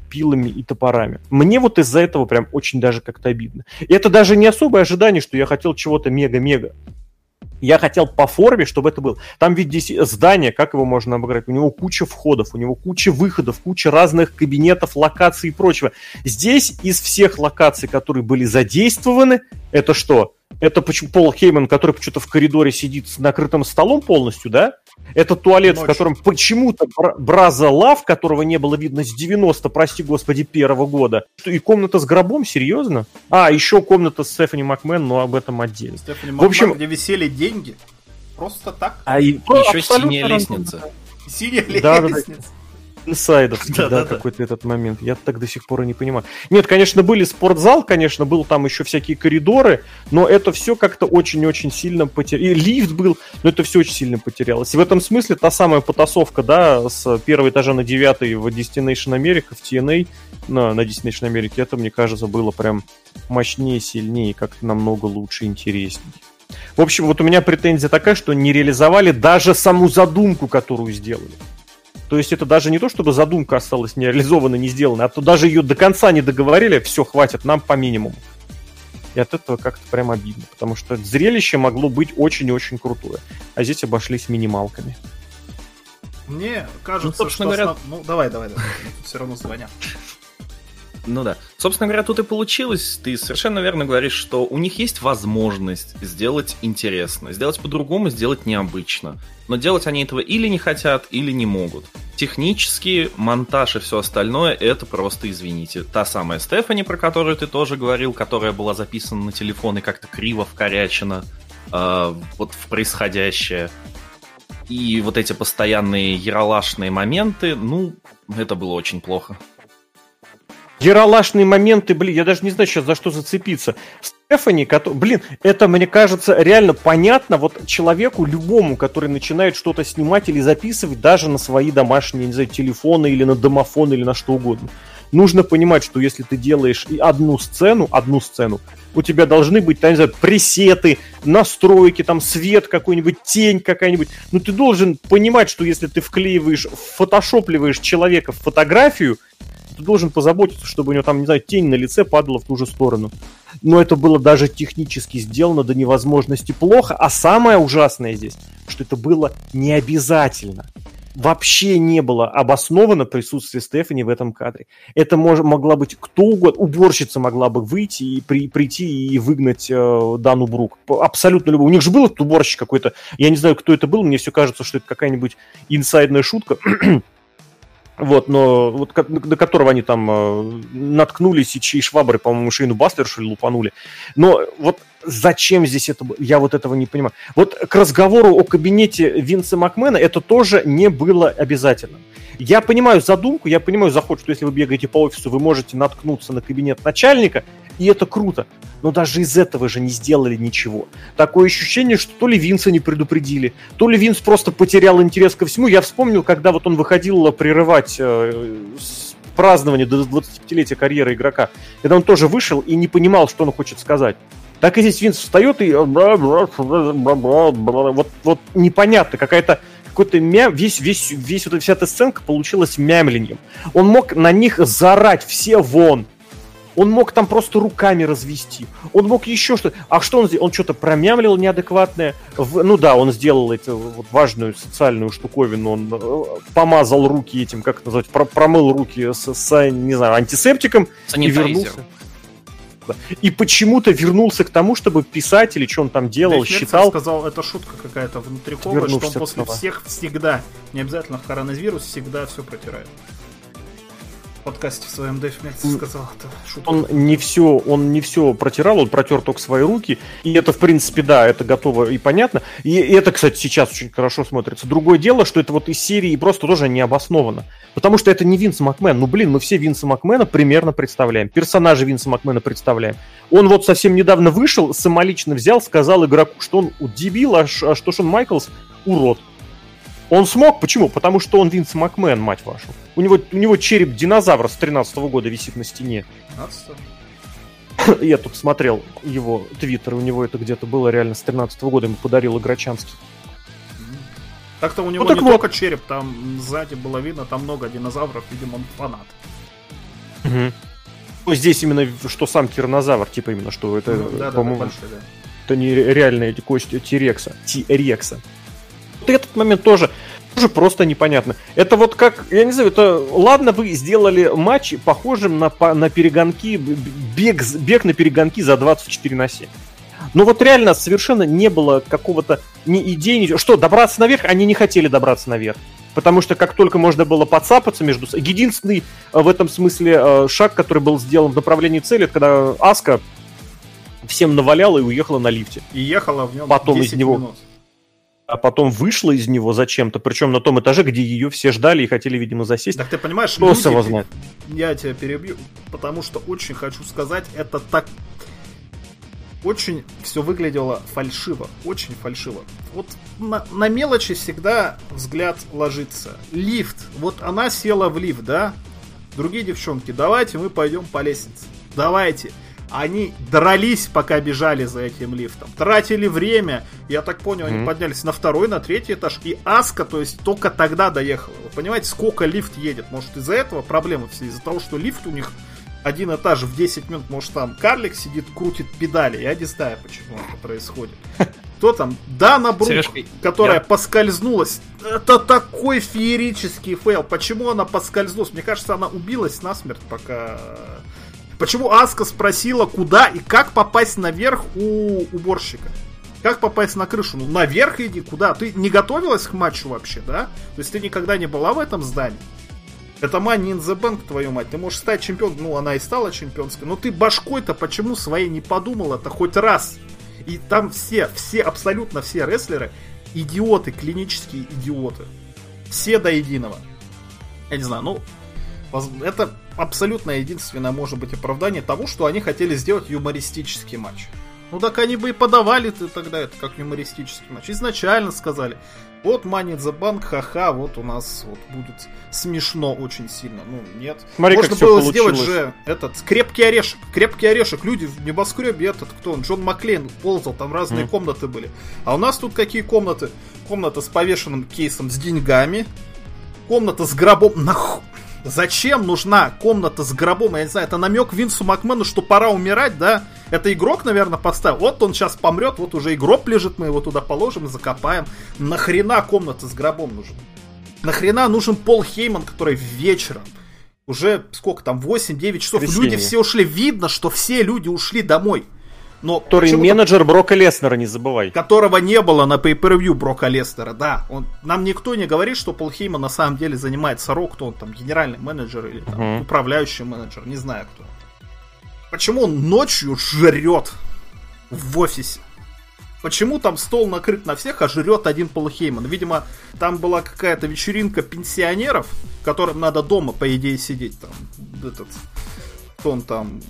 пилами и топорами. Мне вот из-за этого прям очень даже как-то обидно. И это даже не особое ожидание, что я хотел чего-то мега-мега. Я хотел по форме, чтобы это было. Там ведь здесь здание, как его можно обыграть? У него куча входов, у него куча выходов, куча разных кабинетов, локаций и прочего. Здесь из всех локаций, которые были задействованы, это что? Это почему Пол Хейман, который почему-то в коридоре сидит с накрытым столом полностью, да? Это туалет, в Ночью. котором почему-то Бра- Браза Лав, которого не было видно с 90, прости господи, первого года. И комната с гробом, серьезно? А, еще комната с Стефани Макмен, но об этом отдельно. Стефани В общем- где висели деньги. Просто так. А и, Еще абсолютно синяя лестница. Синяя Да, да, да. Инсайдовский, да, какой-то этот момент. Я так до сих пор и не понимаю. Нет, конечно, были спортзал, конечно, был там еще всякие коридоры, но это все как-то очень-очень сильно потерялось. И лифт был, но это все очень сильно потерялось. И в этом смысле та самая потасовка, да, с первого этажа на девятый в Destination America, в TNA, на, на Destination America, это, мне кажется, было прям мощнее, сильнее, как-то намного лучше, интереснее. В общем, вот у меня претензия такая, что не реализовали даже саму задумку, которую сделали. То есть это даже не то, чтобы задумка осталась не реализована, не сделана, а то даже ее до конца не договорили, все, хватит, нам по минимуму. И от этого как-то прям обидно, потому что зрелище могло быть очень-очень крутое, а здесь обошлись минималками. Мне кажется, ну, что... Говоря... Основ... Ну, давай, давай, давай, все равно звонят. Ну да. Собственно говоря, тут и получилось. Ты совершенно верно говоришь, что у них есть возможность сделать интересно, сделать по-другому, сделать необычно. Но делать они этого или не хотят, или не могут. Технически, монтаж и все остальное, это просто, извините. Та самая Стефани, про которую ты тоже говорил, которая была записана на телефон и как-то криво вкорячена э, вот в происходящее. И вот эти постоянные яролашные моменты, ну, это было очень плохо. Яролашные моменты, блин, я даже не знаю сейчас за что зацепиться. Стефани, который, блин, это, мне кажется, реально понятно вот человеку, любому, который начинает что-то снимать или записывать даже на свои домашние, не знаю, телефоны или на домофон или на что угодно. Нужно понимать, что если ты делаешь одну сцену, одну сцену, у тебя должны быть, там, не знаю, пресеты, настройки, там свет какой-нибудь, тень какая-нибудь. Но ты должен понимать, что если ты вклеиваешь, фотошопливаешь человека в фотографию, ты должен позаботиться, чтобы у него там, не знаю, тень на лице падала в ту же сторону. Но это было даже технически сделано до невозможности плохо. А самое ужасное здесь, что это было не обязательно. Вообще не было обосновано присутствие Стефани в этом кадре. Это мож, могла быть кто угодно. Уборщица могла бы выйти и при, прийти и выгнать э, Дану Брук. Абсолютно любой. У них же был этот уборщик какой-то. Я не знаю, кто это был. Мне все кажется, что это какая-нибудь инсайдная шутка. Вот, но вот до которого они там э, наткнулись, и чьи швабры, по-моему, Шейну Баслер, что ли, лупанули. Но вот зачем здесь это? Я вот этого не понимаю. Вот к разговору о кабинете Винса Макмена это тоже не было обязательно. Я понимаю задумку, я понимаю заход, что если вы бегаете по офису, вы можете наткнуться на кабинет начальника, и это круто. Но даже из этого же не сделали ничего. Такое ощущение, что то ли Винса не предупредили, то ли Винс просто потерял интерес ко всему. Я вспомнил, когда вот он выходил прерывать э, празднование до 25-летия карьеры игрока, когда он тоже вышел и не понимал, что он хочет сказать. Так и здесь Винс встает и вот, вот непонятно, какая-то какой-то мя... весь, весь, весь вот вся эта сценка получилась мямленьем. Он мог на них заорать все вон, он мог там просто руками развести. Он мог еще что-то. А что он сделал? Он что-то промямлил неадекватное. В... Ну да, он сделал эту вот важную социальную штуковину. Он э, помазал руки этим, как это назвать, про промыл руки с, с, не знаю, антисептиком Санитайзер. и вернулся. И почему-то вернулся к тому, чтобы писать или что он там делал, Дэйв считал. сказал, это шутка какая-то внутриковая, что он после всех всегда, не обязательно в коронавирус, всегда все протирает подкасте в своем Дэйв Мельцер сказал, это шутка. Он не все, он не все протирал, он протер только свои руки. И это, в принципе, да, это готово и понятно. И это, кстати, сейчас очень хорошо смотрится. Другое дело, что это вот из серии просто тоже не обосновано. Потому что это не Винс Макмен. Ну, блин, мы все Винса Макмена примерно представляем. Персонажа Винса Макмена представляем. Он вот совсем недавно вышел, самолично взял, сказал игроку, что он дебил, а, а что Шон Майклс урод. Он смог, почему? Потому что он Винс Макмен, мать вашу. У него, у него череп динозавра с 13 -го года висит на стене. 15 Я тут смотрел его твиттер, у него это где-то было реально с 13 -го года, ему подарил Игрочанский. Так-то у него ну, так не вот. только череп, там сзади было видно, там много динозавров, видимо, он фанат. Угу. Ну, здесь именно, что сам тиранозавр, типа именно, что это, ну, да, по-моему, да, большой, да. это не реальная кость Тирекса. Тирекса вот этот момент тоже тоже просто непонятно. Это вот как, я не знаю, это ладно вы сделали матч похожим на, на перегонки, бег, бег на перегонки за 24 на 7. Но вот реально совершенно не было какого-то ни идеи, ни... что добраться наверх, они не хотели добраться наверх. Потому что как только можно было подцапаться между... Единственный э, в этом смысле э, шаг, который был сделан в направлении цели, это когда Аска всем наваляла и уехала на лифте. И ехала в нем Потом из него... минут. А потом вышла из него зачем-то, причем на том этаже, где ее все ждали и хотели, видимо, засесть. Так ты понимаешь, Кто люди, его знает? Я тебя перебью, потому что очень хочу сказать, это так очень все выглядело фальшиво, очень фальшиво. Вот на, на мелочи всегда взгляд ложится. Лифт, вот она села в лифт, да? Другие девчонки, давайте мы пойдем по лестнице. Давайте. Они дрались, пока бежали за этим лифтом. Тратили время. Я так понял, mm-hmm. они поднялись на второй, на третий этаж. И Аска, то есть, только тогда доехала. Вы понимаете, сколько лифт едет? Может, из-за этого проблемы все? Из-за того, что лифт у них один этаж в 10 минут, может, там карлик сидит, крутит педали. Я не знаю, почему это происходит. Кто там? Дана Брук, Сережка, которая я... поскользнулась. Это такой феерический фейл. Почему она поскользнулась? Мне кажется, она убилась насмерть, пока... Почему Аска спросила, куда и как попасть наверх у уборщика? Как попасть на крышу? Ну, наверх иди, куда? Ты не готовилась к матчу вообще, да? То есть ты никогда не была в этом здании? Это Money in the Bank, твою мать. Ты можешь стать чемпионом. Ну, она и стала чемпионской. Но ты башкой-то почему своей не подумала-то хоть раз? И там все, все, абсолютно все рестлеры идиоты, клинические идиоты. Все до единого. Я не знаю, ну, это абсолютно единственное, может быть, оправдание того, что они хотели сделать юмористический матч. Ну так они бы и подавали тогда это как юмористический матч. Изначально сказали, вот Money the Bank, ха-ха, вот у нас вот будет смешно очень сильно. Ну, нет. Смотри, Можно было сделать же этот крепкий орешек. Крепкий орешек. Люди в небоскребе этот, кто он, Джон Маклейн ползал, там разные mm. комнаты были. А у нас тут какие комнаты? Комната с повешенным кейсом с деньгами. Комната с гробом. Нахуй. Зачем нужна комната с гробом? Я не знаю, это намек Винсу Макмену, что пора умирать, да? Это игрок, наверное, поставил. Вот он сейчас помрет, вот уже и гроб лежит, мы его туда положим закопаем. Нахрена комната с гробом нужен? Нахрена нужен Пол Хейман, который вечером уже сколько там, 8-9 часов, Весеннее. люди все ушли, видно, что все люди ушли домой. Но который менеджер Брока Леснера, не забывай. Которого не было на pay-per-view Брока Леснера, да. Он, нам никто не говорит, что Пол Хейман на самом деле занимается Рок, кто он там, генеральный менеджер или там, uh-huh. управляющий менеджер, не знаю кто. Почему он ночью жрет в офисе? Почему там стол накрыт на всех, а жрет один Пол Хейман? Видимо, там была какая-то вечеринка пенсионеров, которым надо дома, по идее, сидеть. Там, этот, он там,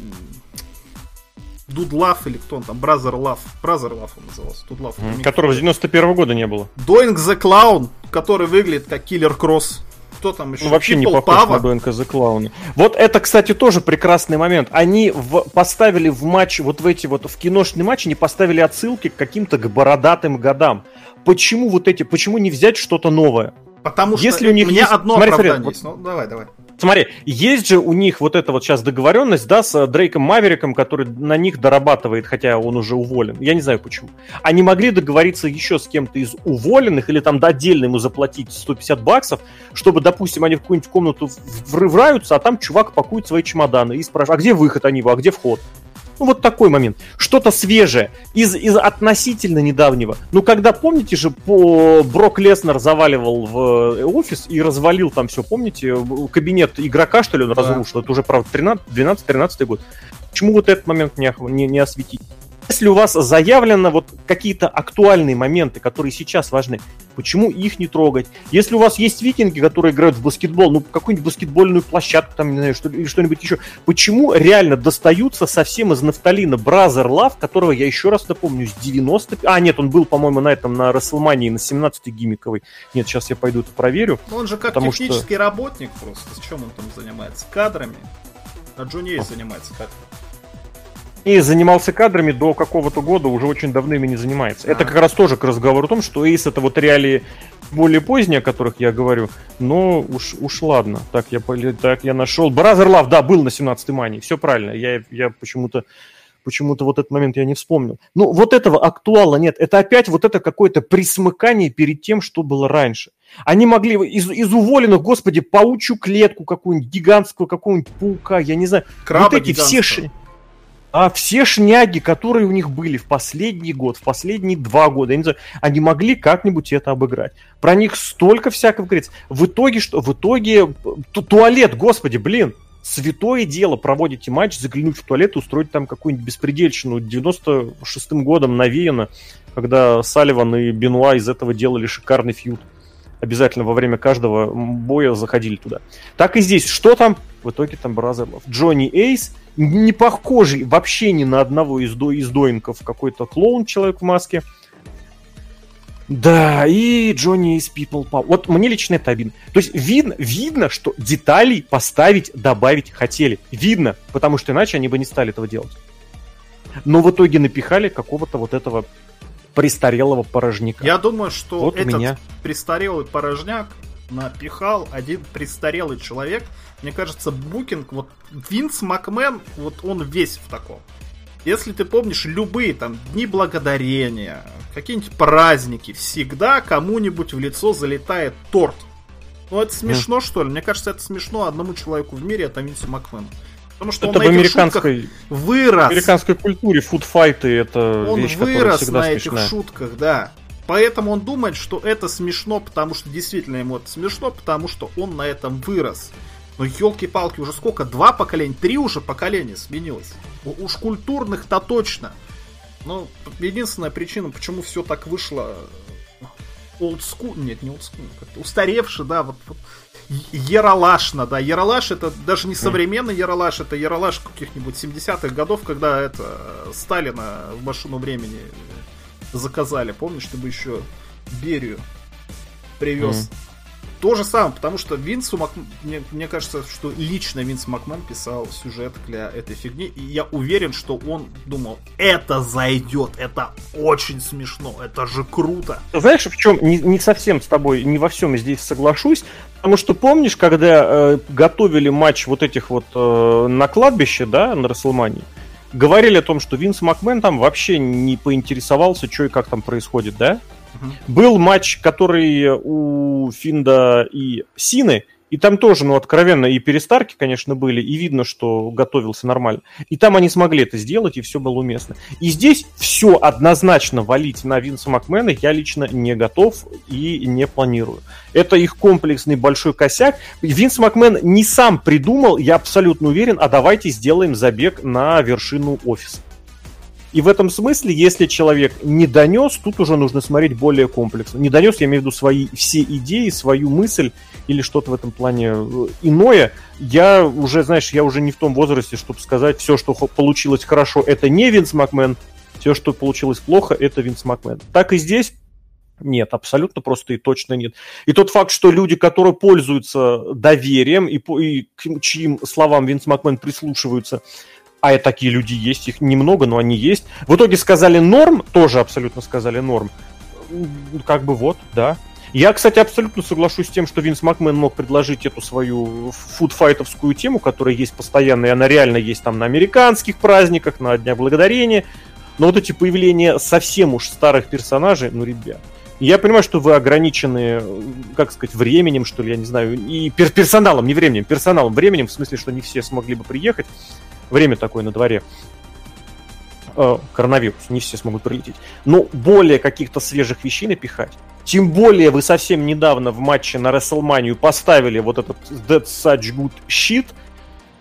Dude Love или кто он там, Brother Love. Brother Love он назывался. Dude Love. Mm, которого с 91 -го года не было. Doink the Clown, который выглядит как Killer Kross. Кто там еще? Ну, вообще People не похож Pava. на Doink а the Clown. Вот это, кстати, тоже прекрасный момент. Они в, поставили в матч, вот в эти вот, в киношный матч, они поставили отсылки к каким-то к бородатым годам. Почему вот эти, почему не взять что-то новое? Потому что Если у них меня есть... одно смотри, оправдание смотри, есть. Ну, давай, давай. Смотри, есть же у них вот эта вот сейчас договоренность, да, с Дрейком Мавериком, который на них дорабатывает, хотя он уже уволен. Я не знаю почему. Они могли договориться еще с кем-то из уволенных или там отдельно ему заплатить 150 баксов, чтобы, допустим, они в какую-нибудь комнату врываются, а там чувак пакует свои чемоданы и спрашивает, а где выход они, а где вход? Ну, вот такой момент. Что-то свежее из, из относительно недавнего. Ну, когда, помните же, по... Брок Леснер заваливал в э, офис и развалил там все, помните, кабинет игрока, что ли, он да. разрушил. Это уже, правда, 12-13 год. Почему вот этот момент не, не, не осветить? Если у вас заявлено вот какие-то актуальные моменты, которые сейчас важны, почему их не трогать? Если у вас есть викинги, которые играют в баскетбол, ну, какую-нибудь баскетбольную площадку там, не знаю, что, или что-нибудь еще, почему реально достаются совсем из нафталина Brother Love, которого я еще раз напомню, с 90... А, нет, он был, по-моему, на этом, на Рестлмании, на 17-й гиммиковой. Нет, сейчас я пойду это проверю. Ну, он же как технический что... работник просто. С чем он там занимается? Кадрами. А Джонни занимается кадрами и занимался кадрами до какого-то года, уже очень давно ими не занимается. А-а-а. Это как раз тоже к разговору о том, что Ace это вот реалии более поздние, о которых я говорю, но уж, уж ладно, так я, так я нашел. Brother Love, да, был на 17-й мании, все правильно, я, я почему-то почему-то вот этот момент я не вспомнил. Ну, вот этого актуала нет. Это опять вот это какое-то пресмыкание перед тем, что было раньше. Они могли из, из уволенных, господи, паучью клетку какую-нибудь, гигантскую какую-нибудь паука, я не знаю. Краба вот эти все... А все шняги, которые у них были в последний год, в последние два года, не знаю, они могли как-нибудь это обыграть. Про них столько всякого говорится. В итоге что? В итоге ту туалет, господи, блин, святое дело проводите матч, заглянуть в туалет и устроить там какую-нибудь беспредельщину. 96-м годом навеяно, когда Салливан и Бенуа из этого делали шикарный фьюд. Обязательно во время каждого боя заходили туда. Так и здесь. Что там? В итоге там Бразерлов. Джонни Эйс, не похожий вообще ни на одного из, до, из доинков, какой-то клоун, человек в маске. Да, и Джонни из People Power. Вот мне лично это обидно. То есть видно, видно, что деталей поставить, добавить хотели. Видно, потому что иначе они бы не стали этого делать. Но в итоге напихали какого-то вот этого престарелого порожняка. Я думаю, что вот этот меня. престарелый порожняк напихал один престарелый человек. Мне кажется, Букинг, вот Винс Макмен, вот он весь в таком. Если ты помнишь любые там дни благодарения, какие-нибудь праздники, всегда кому-нибудь в лицо залетает торт. Ну это смешно, mm. что ли? Мне кажется, это смешно одному человеку в мире, это Винсу Макмену. Потому что это он в американской, вырос. В американской культуре фудфайты это он вещь, вырос всегда на смешная. этих шутках, да. Поэтому он думает, что это смешно, потому что действительно ему это смешно, потому что он на этом вырос. Но елки-палки, уже сколько? Два поколения? Три уже поколения сменилось. Уж культурных-то точно. Ну, единственная причина, почему все так вышло олдскул, нет, не олдскул, устаревший, да, вот, вот Яралашно, да, Яралаш это даже не современный Яралаш, это Яралаш каких-нибудь 70-х годов, когда это Сталина в машину времени заказали, помнишь, чтобы еще Берию привез. Mm. То же самое, потому что Винсу Мак... мне, мне кажется, что лично Винс Макмен писал сюжет для этой фигни, и я уверен, что он думал, это зайдет, это очень смешно, это же круто. Знаешь, в чем не, не совсем с тобой, не во всем здесь соглашусь, потому что помнишь, когда э, готовили матч вот этих вот э, на кладбище, да, на Расселмании, говорили о том, что Винс Макмен там вообще не поинтересовался, что и как там происходит, да? Был матч, который у Финда и Сины, и там тоже, ну, откровенно, и перестарки, конечно, были, и видно, что готовился нормально. И там они смогли это сделать, и все было уместно. И здесь все однозначно валить на Винса Макмена я лично не готов и не планирую. Это их комплексный большой косяк. Винс Макмен не сам придумал, я абсолютно уверен, а давайте сделаем забег на вершину офиса. И в этом смысле, если человек не донес, тут уже нужно смотреть более комплексно. Не донес, я имею в виду свои все идеи, свою мысль или что-то в этом плане э, иное. Я уже, знаешь, я уже не в том возрасте, чтобы сказать, все, что получилось хорошо, это не Винс Макмен, все, что получилось плохо, это Винс Макмен. Так и здесь нет, абсолютно просто и точно нет. И тот факт, что люди, которые пользуются доверием и, и к чьим словам Винс Макмен прислушиваются, а такие люди есть, их немного, но они есть. В итоге сказали норм, тоже абсолютно сказали норм. Как бы вот, да. Я, кстати, абсолютно соглашусь с тем, что Винс Макмен мог предложить эту свою фудфайтовскую тему, которая есть постоянно, и она реально есть там на американских праздниках, на Дня Благодарения. Но вот эти появления совсем уж старых персонажей, ну, ребят, я понимаю, что вы ограничены, как сказать, временем, что ли, я не знаю, и пер персоналом, не временем, персоналом, временем, в смысле, что не все смогли бы приехать время такое на дворе. Э, коронавирус, не все смогут прилететь. Но более каких-то свежих вещей напихать. Тем более вы совсем недавно в матче на WrestleMania поставили вот этот Dead Such Good Shit.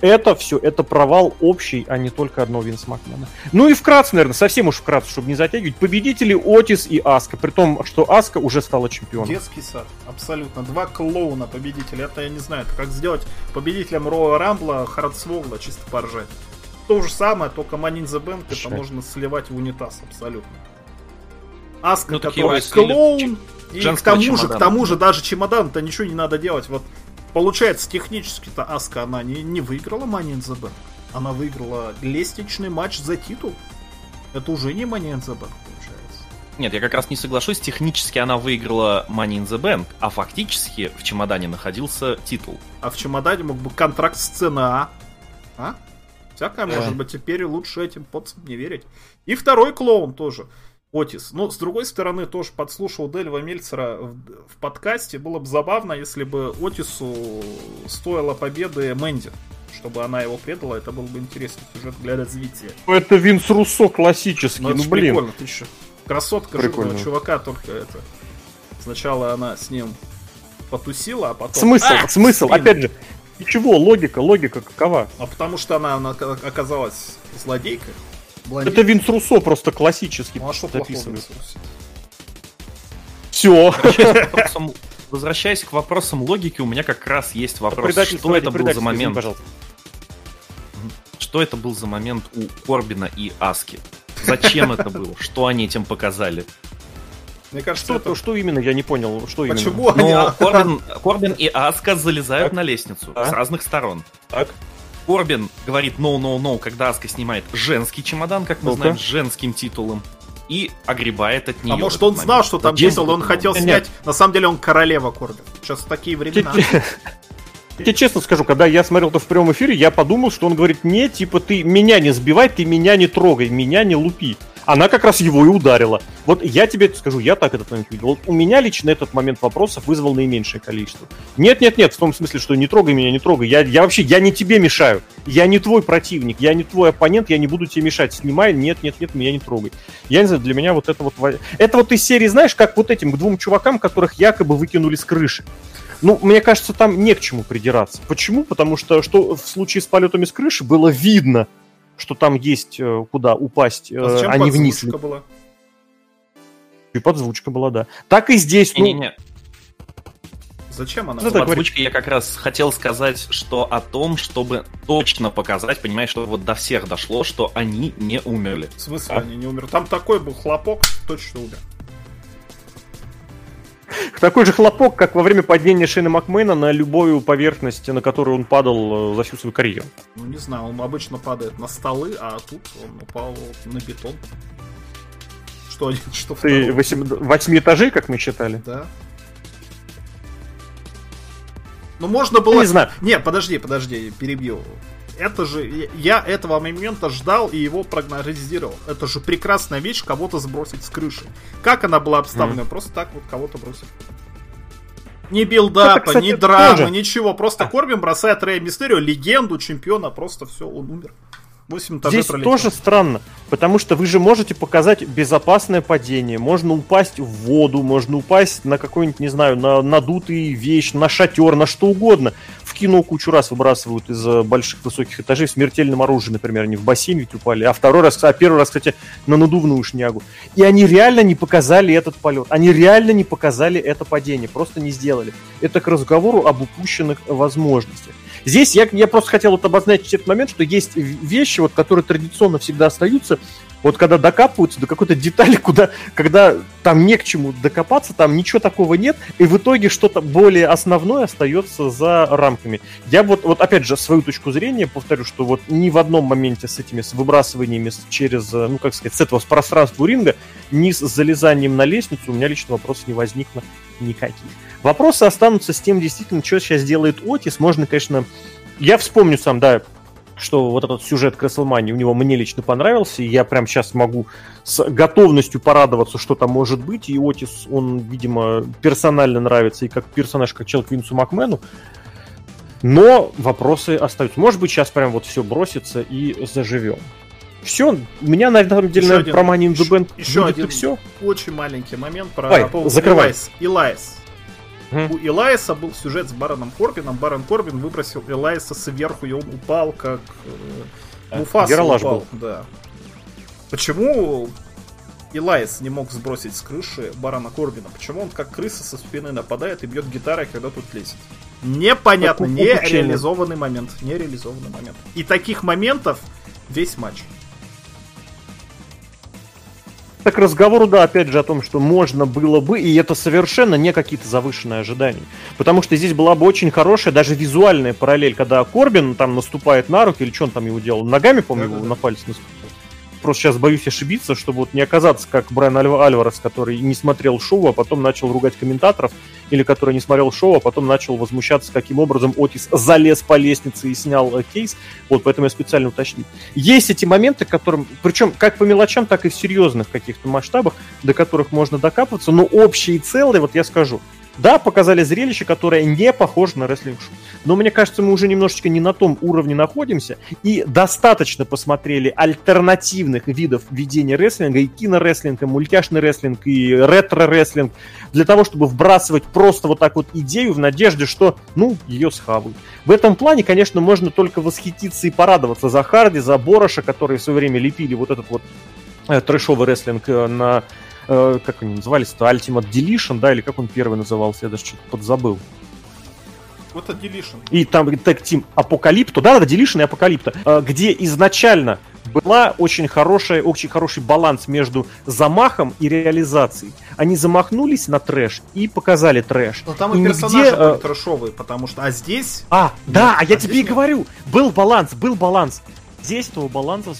Это все, это провал общий, а не только одного Винс Макмена. Ну и вкратце, наверное, совсем уж вкратце, чтобы не затягивать, победители Отис и Аска, при том, что Аска уже стала чемпионом. Детский сад, абсолютно. Два клоуна победителя, это я не знаю, это как сделать победителем Роя Рамбла Хардсвогла, чисто поржать то же самое, только in the Bank это можно сливать в унитаз абсолютно. Аска, ну, который клоун, и к тому же, к тому же даже чемодан-то ничего не надо делать. Вот получается, технически-то Аска она не, не выиграла Money in the Bank. Она выиграла лестничный матч за титул. Это уже не Money in the Bank, получается. Нет, я как раз не соглашусь. Технически она выиграла Money in the Bank, а фактически в чемодане находился титул. А в чемодане мог бы контракт с ЦНА. А? Всякое да. может быть, теперь лучше этим подцам не верить. И второй клоун тоже. Отис. Но, с другой стороны, тоже подслушал Дельва Мельцера в, в подкасте. Было бы забавно, если бы Отису стоила победы Мэнди. Чтобы она его предала, это был бы интересный сюжет для развития. Ну, это Винс Руссо классический, ну, ну блин. Прикольно, ты еще красотка прикольно. жирного чувака, только это... Сначала она с ним потусила, а потом... Смысл, а, смысл, спин. опять же, чего? Логика, логика какова? А потому что она, она оказалась злодейкой. Блондин. Это Винс Руссо просто классический ну, а что записывает. Все. Возвращаясь к вопросам логики, у меня как раз есть вопрос, что это был за момент? Пожалуйста. Что это был за момент у Корбина и Аски? Зачем это было? Что они этим показали? Мне кажется, что, это... что именно, я не понял, что Почему именно. Но Корбин, Корбин и Аска залезают так. на лестницу а? с разных сторон. Так. Корбин говорит no, no, no, когда Аска снимает женский чемодан, как мы ну знаем, с женским титулом, и огребает от нее. А может он момент. знал, что там титул, он хотел Нет. снять, на самом деле он королева Корбин. Сейчас такие времена. Я тебе честно скажу, когда я смотрел это в прямом эфире, я подумал, что он говорит, не, типа, ты меня не сбивай, ты меня не трогай, меня не лупи она как раз его и ударила. Вот я тебе скажу, я так этот момент видел. Вот у меня лично этот момент вопросов вызвал наименьшее количество. Нет, нет, нет, в том смысле, что не трогай меня, не трогай. Я, я вообще, я не тебе мешаю. Я не твой противник, я не твой оппонент, я не буду тебе мешать. Снимай, нет, нет, нет, меня не трогай. Я не знаю, для меня вот это вот... Это вот из серии, знаешь, как вот этим двум чувакам, которых якобы выкинули с крыши. Ну, мне кажется, там не к чему придираться. Почему? Потому что, что в случае с полетами с крыши было видно, что там есть э, куда упасть, а, а не вниз. Была? И подзвучка была, да. Так и здесь. Не, ну... не, не. Зачем она? Ну, под озвучкой я как раз хотел сказать, что о том, чтобы точно показать, понимаешь, что вот до всех дошло, что они не умерли. В смысле а? они не умерли? Там такой был хлопок, точно умер. Такой же хлопок, как во время падения Шейна Макмена на любую поверхность, на которую он падал э, за всю свою карьеру. Ну, не знаю, он обычно падает на столы, а тут он упал на бетон. Что один, что второй. Ты восемь, восьми этажей, как мы считали? Да. Ну, можно было... Я не знаю. Не, подожди, подожди, перебью это же, я этого момента ждал и его прогнозировал. Это же прекрасная вещь кого-то сбросить с крыши. Как она была обставлена? Mm-hmm. Просто так вот кого-то бросить. Ни билдапа, кстати, ни драмы, тоже. ничего. Просто Корбин бросает Рэя Мистерио, легенду чемпиона, просто все, он умер. 8 Здесь пролетел. тоже странно, потому что вы же можете показать безопасное падение. Можно упасть в воду, можно упасть на какой-нибудь, не знаю, на надутый вещь, на шатер, на что угодно. Кино кучу раз выбрасывают из э, больших высоких этажей смертельным оружием, например, они в бассейн ведь упали, а второй раз, а первый раз, кстати, на надувную шнягу. И они реально не показали этот полет, они реально не показали это падение, просто не сделали. Это к разговору об упущенных возможностях. Здесь я, я просто хотел вот обозначить этот момент, что есть вещи, вот, которые традиционно всегда остаются, вот когда докапываются до какой-то детали, куда, когда там не к чему докопаться, там ничего такого нет, и в итоге что-то более основное остается за рамками. Я вот, вот опять же, свою точку зрения повторю, что вот ни в одном моменте с этими с выбрасываниями через, ну как сказать, с этого с пространства ринга, ни с залезанием на лестницу у меня лично вопросов не возникло никаких. Вопросы останутся с тем, действительно, что сейчас делает Отис. Можно, конечно, я вспомню сам, да, что вот этот сюжет Креслмани у него мне лично понравился, и я прям сейчас могу с готовностью порадоваться, что там может быть, и Отис, он, видимо, персонально нравится и как персонаж, как человек Винсу Макмену, но вопросы остаются. Может быть, сейчас прям вот все бросится и заживем. Все, у меня на самом деле наверное, про Money in the Bank еще один все. очень маленький момент про Ой, по закрывай. Илайс. Mm-hmm. У Илайса был сюжет с Бароном Корбином. Барон Корбин выбросил Илайса сверху, и он упал, как э, Муфаса упал. Был. Да. Почему Илайс не мог сбросить с крыши Барона Корбина? Почему он как крыса со спины нападает и бьет гитарой, когда тут лезет? Непонятно, не реализованный момент. Не реализованный момент. И таких моментов весь матч к разговору, да, опять же, о том, что можно было бы, и это совершенно не какие-то завышенные ожидания. Потому что здесь была бы очень хорошая, даже визуальная параллель, когда Корбин там наступает на руки, или что он там его делал, ногами, помню, да, да, на палец наступает просто сейчас боюсь ошибиться, чтобы вот не оказаться как Брайан Альв- Альварес, который не смотрел шоу, а потом начал ругать комментаторов, или который не смотрел шоу, а потом начал возмущаться, каким образом Отис залез по лестнице и снял э, кейс. Вот, поэтому я специально уточнил. Есть эти моменты, которым, причем как по мелочам, так и в серьезных каких-то масштабах, до которых можно докапываться, но в общем и целом, вот я скажу, Да, показали зрелище, которое не похоже на рестлинг-шоу. Но мне кажется, мы уже немножечко не на том уровне находимся. И достаточно посмотрели альтернативных видов ведения рестлинга, и кинорестлинг, и мультяшный рестлинг, и ретро-рестлинг, для того, чтобы вбрасывать просто вот так вот идею в надежде, что, ну, ее схавают. В этом плане, конечно, можно только восхититься и порадоваться за Харди, за Бороша, которые в свое время лепили вот этот вот э, трэшовый рестлинг э, на э, как они назывались-то, Ultimate Deletion, да, или как он первый назывался, я даже что-то подзабыл. Вот это Deletion. И там тег Тим Апокалипто, да, да, Deletion и Апокалипто, э, где изначально была очень хорошая, очень хороший баланс между замахом и реализацией. Они замахнулись на трэш и показали трэш. Но там и, и персонажи нигде, были э... трэшовые, потому что... А здесь... А, да, а я а тебе и говорю. Был баланс, был баланс. Здесь этого баланса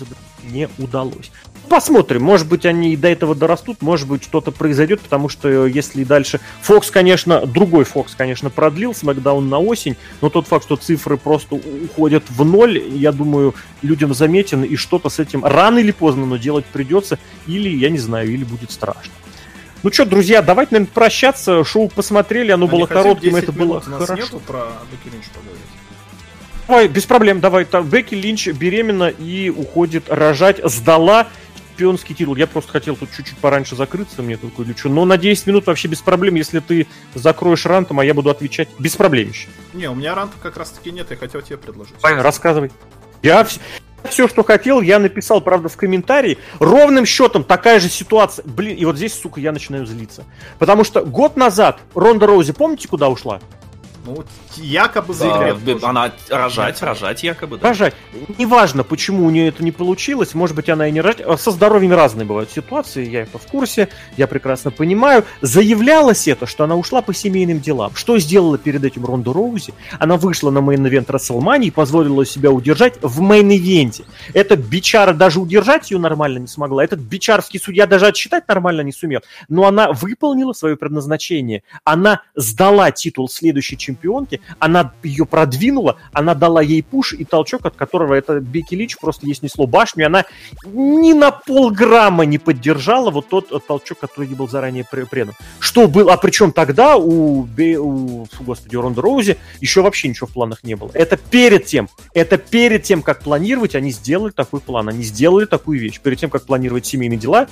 не удалось. Посмотрим, может быть, они и до этого дорастут, может быть, что-то произойдет, потому что э, если дальше... Фокс, конечно, другой Фокс, конечно, продлил Смакдаун на осень, но тот факт, что цифры просто уходят в ноль, я думаю, людям заметен, и что-то с этим рано или поздно, но делать придется, или, я не знаю, или будет страшно. Ну что, друзья, давайте, наверное, прощаться. Шоу посмотрели, оно Они было коротким, это было хорошо. Нету про Бекки Линч поговорить. Давай, без проблем, давай. Бекки Линч беременна и уходит рожать, сдала чемпионский титул. Я просто хотел тут чуть-чуть пораньше закрыться, мне такой лечу. Но на 10 минут вообще без проблем, если ты закроешь рантом, а я буду отвечать без проблем еще. Не, у меня ранта как раз таки нет, я хотел тебе предложить. Пойми, рассказывай. Я все, что хотел, я написал, правда, в комментарии. Ровным счетом такая же ситуация. Блин, и вот здесь, сука, я начинаю злиться. Потому что год назад Ронда Роузи, помните, куда ушла? Ну, якобы заявляет. Да, она рожать, рожать якобы. Да. Рожать. Неважно, почему у нее это не получилось, может быть, она и не рожать. Со здоровьем разные бывают ситуации, я это в курсе, я прекрасно понимаю. Заявлялось это, что она ушла по семейным делам. Что сделала перед этим Ронда Роузи? Она вышла на мейн-ивент Расселмани и позволила себя удержать в main event е. Это бичара даже удержать ее нормально не смогла. Этот бичарский судья даже отсчитать нормально не сумел. Но она выполнила свое предназначение. Она сдала титул следующей чемпионки чемпионки, она ее продвинула, она дала ей пуш и толчок, от которого это Бекки Лич просто ей снесло башню, и она ни на полграмма не поддержала вот тот э, толчок, который ей был заранее предан. Что было, а причем тогда у, у господи, у Ронда Роузи еще вообще ничего в планах не было. Это перед тем, это перед тем, как планировать, они сделали такой план, они сделали такую вещь. Перед тем, как планировать семейные дела,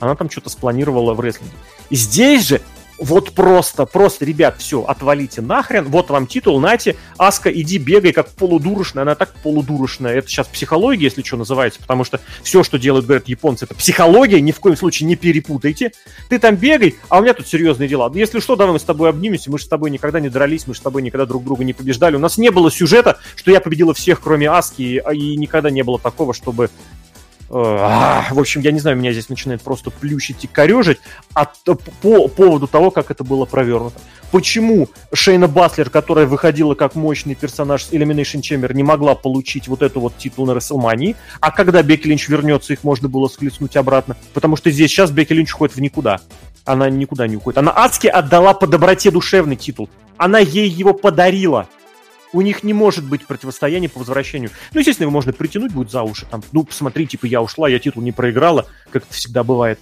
она там что-то спланировала в рестлинге. И здесь же вот просто, просто, ребят, все, отвалите нахрен, вот вам титул, нате, Аска, иди бегай, как полудурочная, она так полудурочная, это сейчас психология, если что называется, потому что все, что делают, говорят японцы, это психология, ни в коем случае не перепутайте, ты там бегай, а у меня тут серьезные дела, если что, давай мы с тобой обнимемся, мы же с тобой никогда не дрались, мы же с тобой никогда друг друга не побеждали, у нас не было сюжета, что я победила всех, кроме Аски, и, и никогда не было такого, чтобы в общем, я не знаю, меня здесь начинает просто плющить и корежить от, по поводу того, как это было провернуто. Почему Шейна Баслер, которая выходила как мощный персонаж с Elimination Chamber, не могла получить вот эту вот титул на Расселмании, а когда Бекки Линч вернется, их можно было схлестнуть обратно, потому что здесь сейчас Бекки Линч уходит в никуда. Она никуда не уходит. Она Адски отдала по доброте душевный титул. Она ей его подарила у них не может быть противостояния по возвращению. Ну, естественно, его можно притянуть будет за уши. Там, ну, посмотри, типа, я ушла, я титул не проиграла, как это всегда бывает.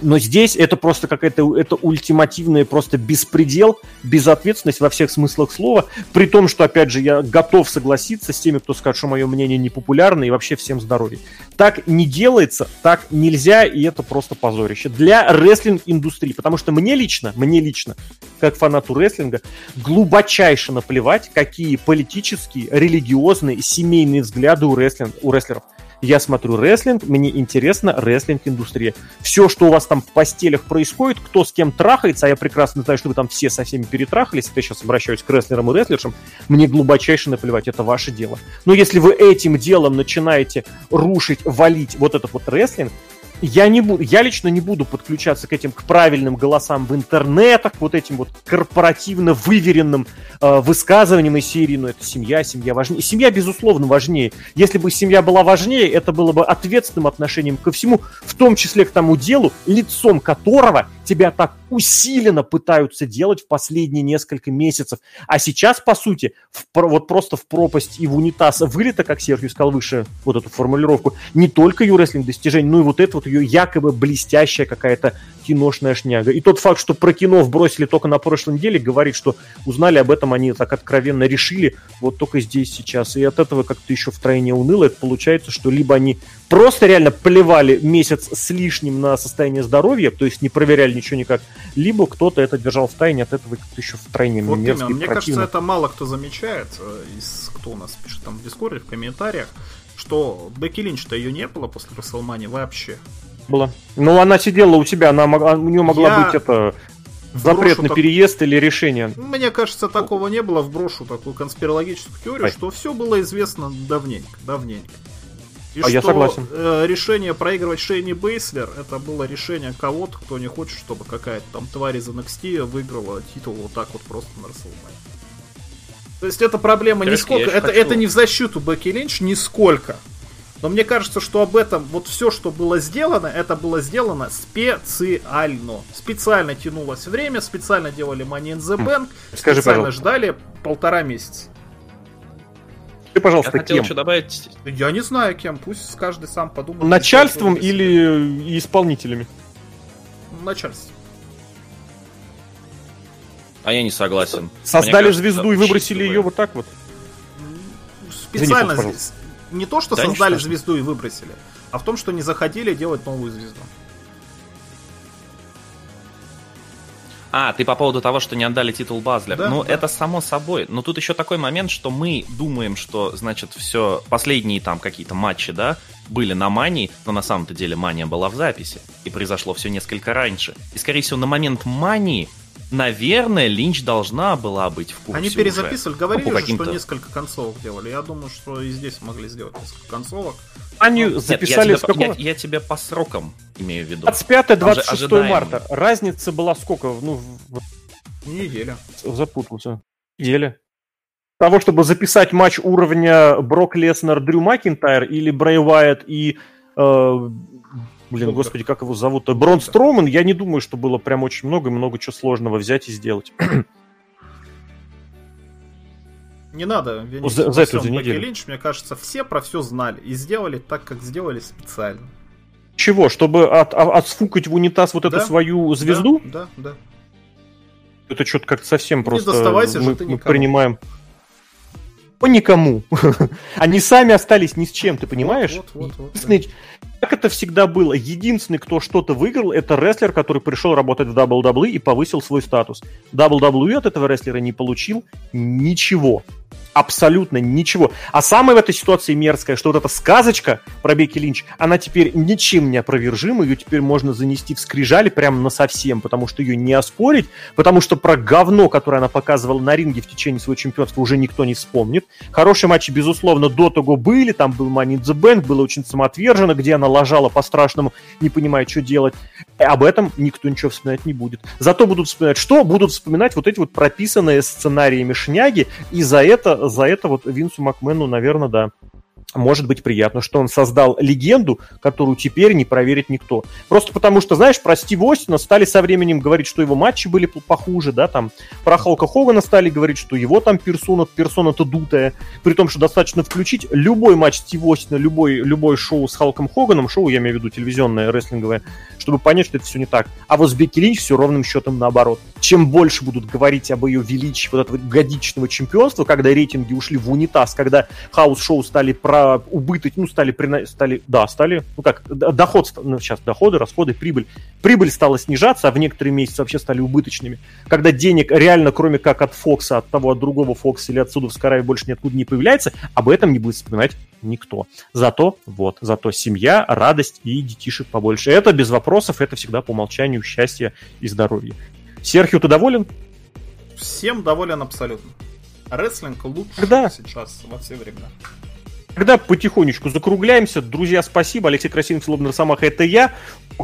Но здесь это просто какая-то это ультимативная просто беспредел, безответственность во всех смыслах слова. При том, что, опять же, я готов согласиться с теми, кто скажет, что мое мнение не популярно и вообще всем здоровья. Так не делается, так нельзя, и это просто позорище. Для рестлинг-индустрии. Потому что мне лично, мне лично, как фанату рестлинга, глубочайше наплевать, какие политические, религиозные, семейные взгляды у, рестлинг, у рестлеров. Я смотрю рестлинг, мне интересна рестлинг-индустрия. Все, что у вас там в постелях происходит, кто с кем трахается, а я прекрасно знаю, что вы там все со всеми перетрахались, это я сейчас обращаюсь к рестлерам и рестлершам, мне глубочайше наплевать, это ваше дело. Но если вы этим делом начинаете рушить, валить вот этот вот рестлинг, я не буду, я лично не буду подключаться к этим к правильным голосам в интернетах, вот этим вот корпоративно выверенным э, высказываниям из серии, ну это семья, семья важнее. Семья, безусловно, важнее. Если бы семья была важнее, это было бы ответственным отношением ко всему, в том числе к тому делу, лицом которого тебя так усиленно пытаются делать в последние несколько месяцев. А сейчас, по сути, в, вот просто в пропасть и в унитаз вылета, как Сергей сказал выше, вот эту формулировку, не только ее рестлинг достижений, но и вот это вот ее якобы блестящая какая-то киношная шняга. И тот факт, что про кино вбросили только на прошлой неделе, говорит, что узнали об этом, они так откровенно решили вот только здесь, сейчас. И от этого как-то еще втройне уныло. Это получается, что либо они просто реально плевали месяц с лишним на состояние здоровья, то есть не проверяли ничего никак, либо кто-то это держал в тайне, от этого как-то еще втройне вот мерзко Мне противно. кажется, это мало кто замечает, э, из кто у нас пишет там в Дискорде, в комментариях, что Бекки Линч-то ее не было после Расселмани вообще. Было. Ну, она сидела у тебя, она, у нее могла Я... быть это запрет на так... переезд или решение. Мне кажется, такого не было. Вброшу такую конспирологическую теорию, Ай. что все было известно давненько, давненько. И а что я согласен. Э, решение проигрывать Шейни Бейслер это было решение кого-то, кто не хочет, чтобы какая-то там тварь из NXT выиграла титул вот так вот просто на Расселмане. То есть это проблема не сколько. Это, это не в защиту Бекки Линч нисколько. Но мне кажется, что об этом вот все, что было сделано, это было сделано специально. Специально тянулось время, специально делали Money in the хм. Bank, Скажи, специально пожалуйста. ждали полтора месяца. Ты, пожалуйста, Я кем? еще добавить... Я не знаю кем, пусть каждый сам подумает. Начальством или исполнителями? Начальством. А я не согласен. Создали кажется, звезду и выбросили ее вот так вот? Специально Извините, не то, что да, создали звезду и выбросили, а в том, что не заходили делать новую звезду. А, ты по поводу того, что не отдали титул Базлер. Да, ну, да. это само собой. Но тут еще такой момент, что мы думаем, что, значит, все, последние там какие-то матчи, да, были на Мании, но на самом-то деле Мания была в записи. И произошло все несколько раньше. И, скорее всего, на момент Мании наверное, Линч должна была быть в курсе Они перезаписывали, уже. говорили ну, же, что несколько концовок делали. Я думаю, что и здесь могли сделать несколько концовок. Они ну, записали нет, я, тебя, я, я тебя по срокам имею в виду. 25-26 марта. Разница была сколько? Ну, в... Неделя. Запутался. Неделя. Того, чтобы записать матч уровня Брок Леснер, Дрю Макинтайр или Брей Уайт и э, Блин, Супер. господи, как его зовут? Брон Строуман, я не думаю, что было прям очень много и много чего сложного взять и сделать. Не надо винить за, за эту неделю. Линч, мне кажется, все про все знали и сделали так, как сделали специально. Чего? Чтобы от, от, отсфукать в унитаз вот да? эту свою звезду? Да, да, да. Это что-то как-то совсем не просто мы, мы принимаем по никому. Они сами остались ни с чем, ты понимаешь? Вот, вот, вот, вот, как это всегда было, единственный, кто что-то выиграл, это рестлер, который пришел работать в WWE и повысил свой статус. WWE от этого рестлера не получил ничего абсолютно ничего. А самое в этой ситуации мерзкое, что вот эта сказочка про Бекки Линч, она теперь ничем не опровержима, ее теперь можно занести в скрижали прямо на совсем, потому что ее не оспорить, потому что про говно, которое она показывала на ринге в течение своего чемпионства, уже никто не вспомнит. Хорошие матчи, безусловно, до того были, там был Money in the Bank, было очень самоотверженно, где она ложала по-страшному, не понимая, что делать. И об этом никто ничего вспоминать не будет. Зато будут вспоминать что? Будут вспоминать вот эти вот прописанные сценариями шняги, и за это за это вот Винсу Макмену, наверное, да, может быть приятно, что он создал легенду, которую теперь не проверит никто. Просто потому что, знаешь, про Стива Остина стали со временем говорить, что его матчи были похуже, да, там, про Халка Хогана стали говорить, что его там персона, персона-то дутая, при том, что достаточно включить любой матч Стива Остина, любой, любой шоу с Халком Хоганом, шоу, я имею в виду телевизионное, рестлинговое, чтобы понять, что это все не так. А вот с Бекки Линч все ровным счетом наоборот. Чем больше будут говорить об ее величии вот этого годичного чемпионства, когда рейтинги ушли в унитаз, когда house-шоу стали про убыток, ну, стали, стали, да, стали, ну как, доход, ну, сейчас доходы, расходы, прибыль. Прибыль стала снижаться, а в некоторые месяцы вообще стали убыточными. Когда денег реально, кроме как от Фокса, от того, от другого Фокса или отсюда в Скараве больше ниоткуда не появляется, об этом не будет вспоминать никто. Зато, вот, зато семья, радость и детишек побольше. Это без вопросов, это всегда по умолчанию счастье и здоровье. Серхио, ты доволен? Всем доволен абсолютно. Рестлинг лучше Когда? сейчас во все времена. Тогда потихонечку закругляемся. Друзья, спасибо. Алексей Красинов, Лобнер Самаха, это я.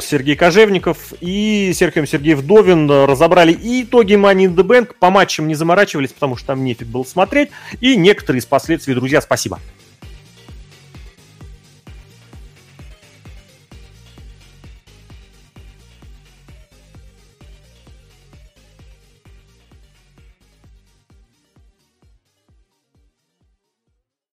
Сергей Кожевников и Сергей Сергей Вдовин разобрали и итоги Money in the Bank. По матчам не заморачивались, потому что там нефиг было смотреть. И некоторые из последствий. Друзья, спасибо.